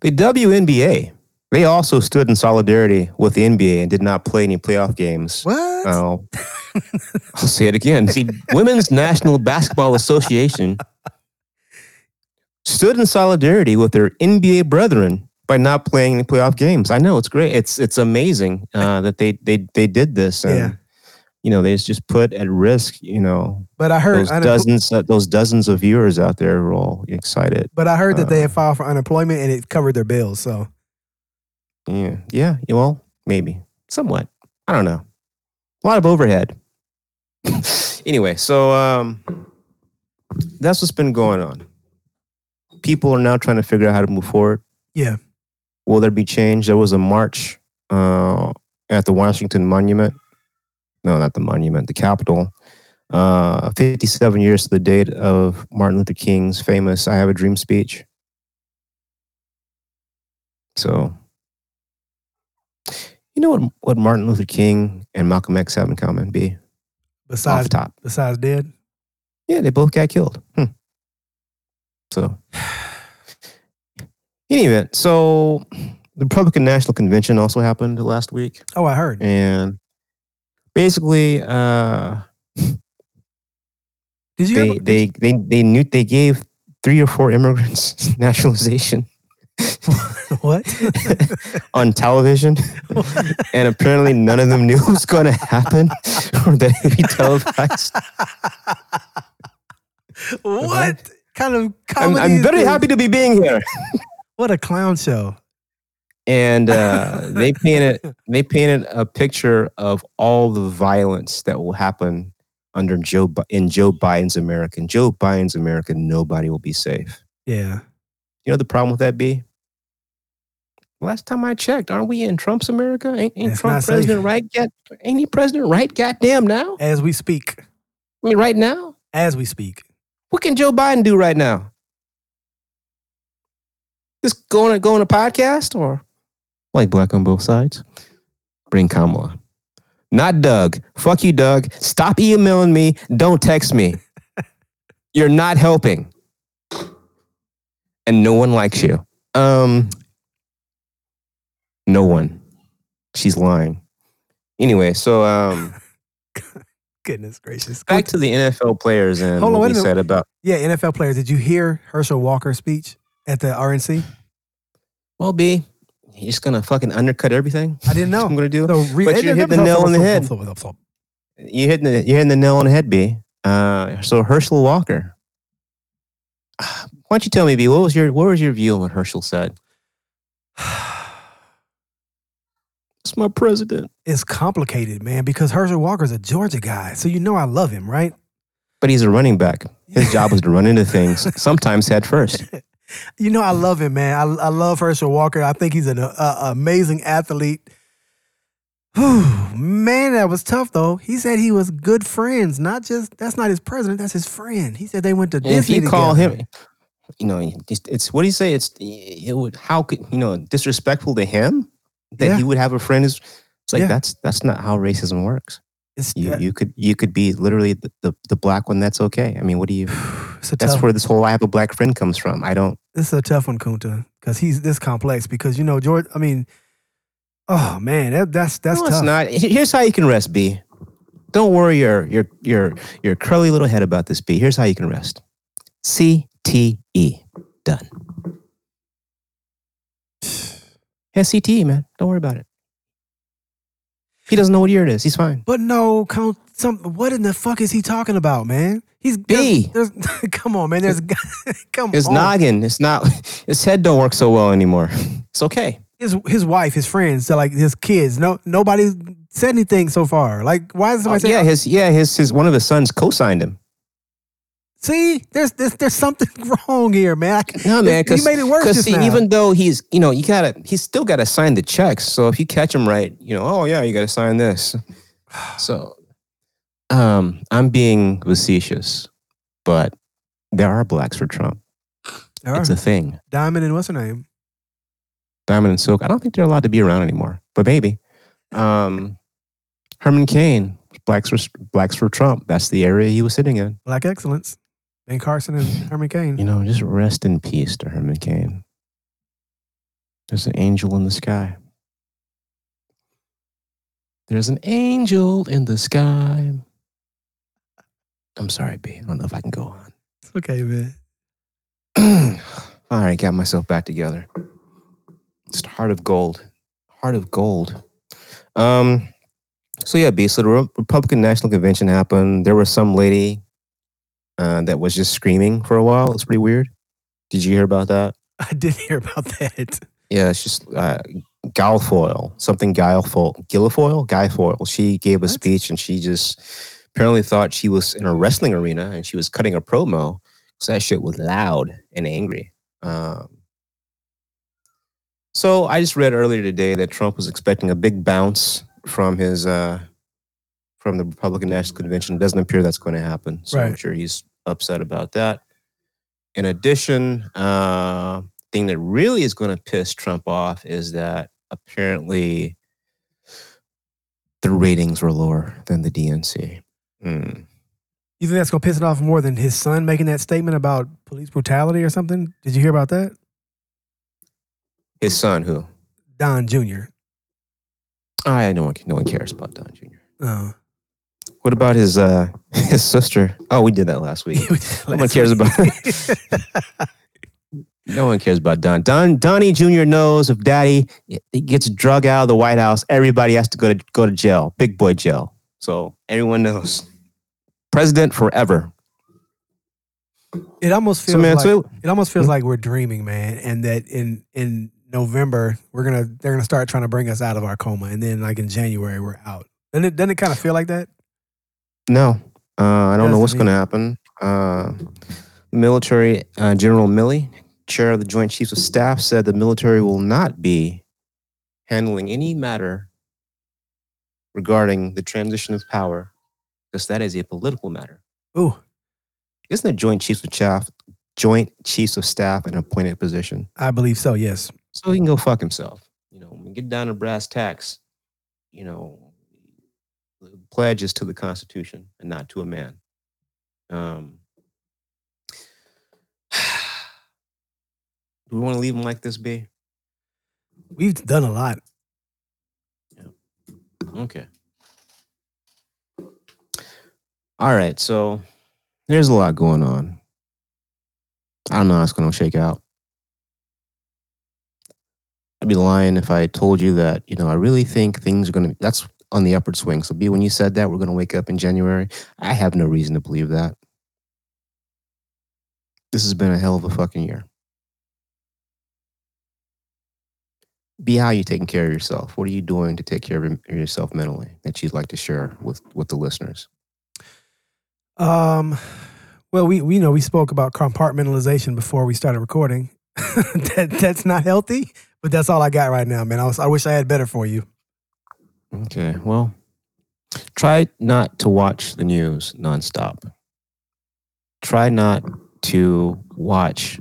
The WNBA, they also stood in solidarity with the NBA and did not play any playoff games. What? Oh, I'll say it again. See, Women's National Basketball Association stood in solidarity with their NBA brethren by not playing any playoff games. I know it's great. It's it's amazing uh, that they they they did this. And, Yeah. You know, they just put at risk. You know, but I heard. those dozens uh, those dozens of viewers out there who are all excited. but I heard that they had filed for unemployment and it covered their bills. So Yeah, yeah. yeah, Well, maybe somewhat. I don't know. A lot of overhead. (laughs) anyway, so um, that's what's been going on. People are now trying to figure out how to move forward. yeah, Will there be change? There was a march uh, at the Washington Monument. No, not the monument, the Capitol. Uh, 57 years to the date of Martin Luther King's famous I Have a Dream speech. So, you know what, what Martin Luther King and Malcolm X have in common, B? Off besides top. besides dead. Yeah, they both got killed. Hmm. So, any event, so the Republican National Convention also happened last week, Oh, I heard. and basically, uh, (laughs) Did you? they ever- they they they knew they gave three or four immigrants (laughs) nationalization. (laughs) what? on television, and apparently none of them knew it was going to happen or that it would be televised. what kind of I'm. I'm is very happy to be being here. What a clown show. And uh, they painted they painted a picture of all the violence that will happen under Joe in Joe Biden's America. In Joe Biden's America, nobody will be safe. Yeah. You know the problem with that be? Last time I checked, aren't we in Trump's America? Ain't, ain't Trump not safe. president right yet? Ain't he president right goddamn now? As we speak. I mean, right now? As we speak. What can Joe Biden do right now? Just going a, go on a podcast or like black on both sides? Bring Kamala. Not Doug. Fuck you, Doug. Stop emailing me. Don't text me. (laughs) You're not helping. And no one likes you. Um no one. She's lying. Anyway, so um (laughs) Goodness gracious. back to the NFL players and Hold on, what wait we a minute. said about Yeah, NFL players. Did you hear Herschel Walker's speech at the RNC? Well, B, you're just gonna fucking undercut everything. I didn't (laughs) know. I'm gonna do. So re- But you hit the nail on the head. You hitting the you're hitting the nail on the head, B. Uh, so Herschel Walker. Why don't you tell me, B? What was your what was your view on what Herschel said? (sighs) It's my president, It's complicated, man, because Herschel Walker's a Georgia guy. So you know I love him, right? but he's a running back. His job was to run into things, (laughs) sometimes head first. (laughs) You know I love him, man. I, I love Herschel Walker. I think he's an uh, amazing athlete. Whew, man, that was tough though. He said he was good friends, not just that's not his president, that's his friend. He said they went to And if Disney you call together. him, you know, it's, it's what do you say? It's it would how could you know disrespectful to him that Yeah. he would have a friend. Is it's like Yeah. that's that's not how racism works. It's, You you could you could be literally the, the, the black one. That's okay. I mean, what do you? (sighs) That's where this whole I have a black friend comes from. I don't. this is a tough one, Kunta, because he's this complex. Because you know, George. I mean, oh man, that, that's that's no, tough. it's not. Here's how you can rest, B. Don't worry your your your your curly little head about this, B. Here's how you can rest. CTE done. (sighs) Yeah, CTE, man. Don't worry about it. He doesn't know what year it is. He's fine. But no, count some. What in the fuck is he talking about, man? He's B. There's, there's, (laughs) come on, man. There's (laughs) come His on. noggin, it's not. (laughs) His head don't work so well anymore. It's okay. his his wife, his friends, so like his kids. No, nobody said anything so far. Like, why is somebody uh, saying? yeah, his yeah his his one of his sons co-signed him. See, there's there's there's something (laughs) wrong here, man. I No, man, he because made it worse just see, now. even though he's, you know, you gotta, he's still gotta sign the checks. So if you catch him right, you know, oh yeah, you gotta sign this. (sighs) So, um, I'm being facetious, but there are blacks for Trump. All It's right. a thing. Diamond and what's her name? Diamond and Silk. I don't think they're allowed to be around anymore, but maybe. Um, Herman Cain, blacks for blacks for Trump. That's the area he was sitting in. Black Excellence. Ben Carson and (sighs) Herman Cain. You know, just rest in peace to Herman Cain. There's an angel in the sky. There's an angel in the sky. I'm sorry, B. I don't know if I can go on. It's okay, man. (clears throat) All right, got myself back together. It's heart of gold. Heart of gold. Um. So yeah, B. So the Republican National Convention happened. There was some lady uh, that was just screaming for a while. It's pretty weird. Did you hear about that? (laughs) I did hear about that. Yeah, it's just uh, Guilfoyle, something Guilfoyle, Guilfoyle, Guilfoyle. She gave a What? speech and she just apparently thought she was in a wrestling arena and she was cutting a promo. because that shit was loud and angry. Um, so I just read earlier today that Trump was expecting a big bounce from his uh, from the Republican National Convention. It Doesn't appear that's going to happen. So I'm Right. sure he's upset about that. In addition, uh, thing that really is going to piss Trump off is that apparently the ratings were lower than the DNC. Mm. You think that's gonna piss it off more than his son making that statement about police brutality or something? Did you hear about that? His son, who? Don Jr. I no one, no one cares about Don Jr. Oh. What about his uh (laughs) his sister? Oh, we did that last week. (laughs) No one cares about (laughs) No one cares about Don. Don Donnie Jr. knows if Daddy gets drug out of the White House, everybody has to go to go to jail, big boy jail. So everyone knows. President forever. it almost feels So man, like so it almost feels like we're dreaming, man, and that in in November we're gonna they're gonna start trying to bring us out of our coma, and then like in January we're out. Doesn't it doesn't it kind of feel like that? No, uh, I don't know what's going to happen. Uh, Military uh, General Milley, chair of the Joint Chiefs of Staff, said the military will not be handling any matter regarding the transition of power because that is a political matter. Ooh, Isn't the Joint Chiefs of Staff, Joint Chiefs of Staff, an appointed position? I believe so. Yes. So he can go fuck himself. You know, when get down to brass tacks, you know, pledge is to the Constitution and not to a man. Um, (sighs) do we want to leave them like this, B? We've done a lot. Yeah. Okay. All right. So there's a lot going on. I don't know how it's going to shake out. I'd be lying if I told you that, you know, I really think things are going to, that's on the upward swing. So, B, when you said that we're going to wake up in January, I have no reason to believe that. This has been a hell of a fucking year. B, how you taking care of yourself? What are you doing to take care of yourself mentally that you'd like to share with, with the listeners? Um, well, we we know we spoke about compartmentalization before we started recording. (laughs) that that's not healthy, but that's all I got right now, man. I was I wish I had better for you. Okay. Well, try not to watch the news nonstop. Try not to watch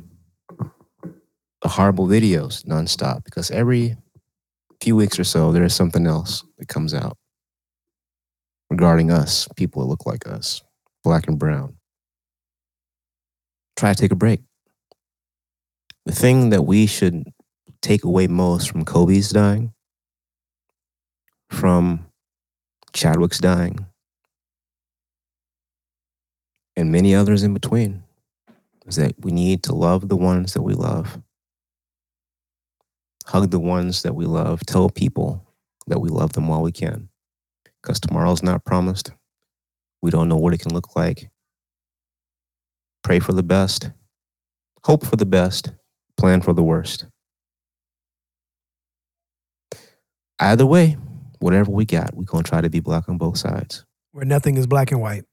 the horrible videos nonstop because every few weeks or so, there is something else that comes out regarding us, people that look like us, black and brown. Try to take a break. The thing that we should take away most from Kobe's dying from Chadwick's dying, and many others in between, is that we need to love the ones that we love, hug the ones that we love, tell people that we love them while we can, because tomorrow's not promised. We don't know what it can look like. Pray for the best, hope for the best, plan for the worst. Either way, whatever we got, we're gonna try to be black on both sides. Where nothing is black and white.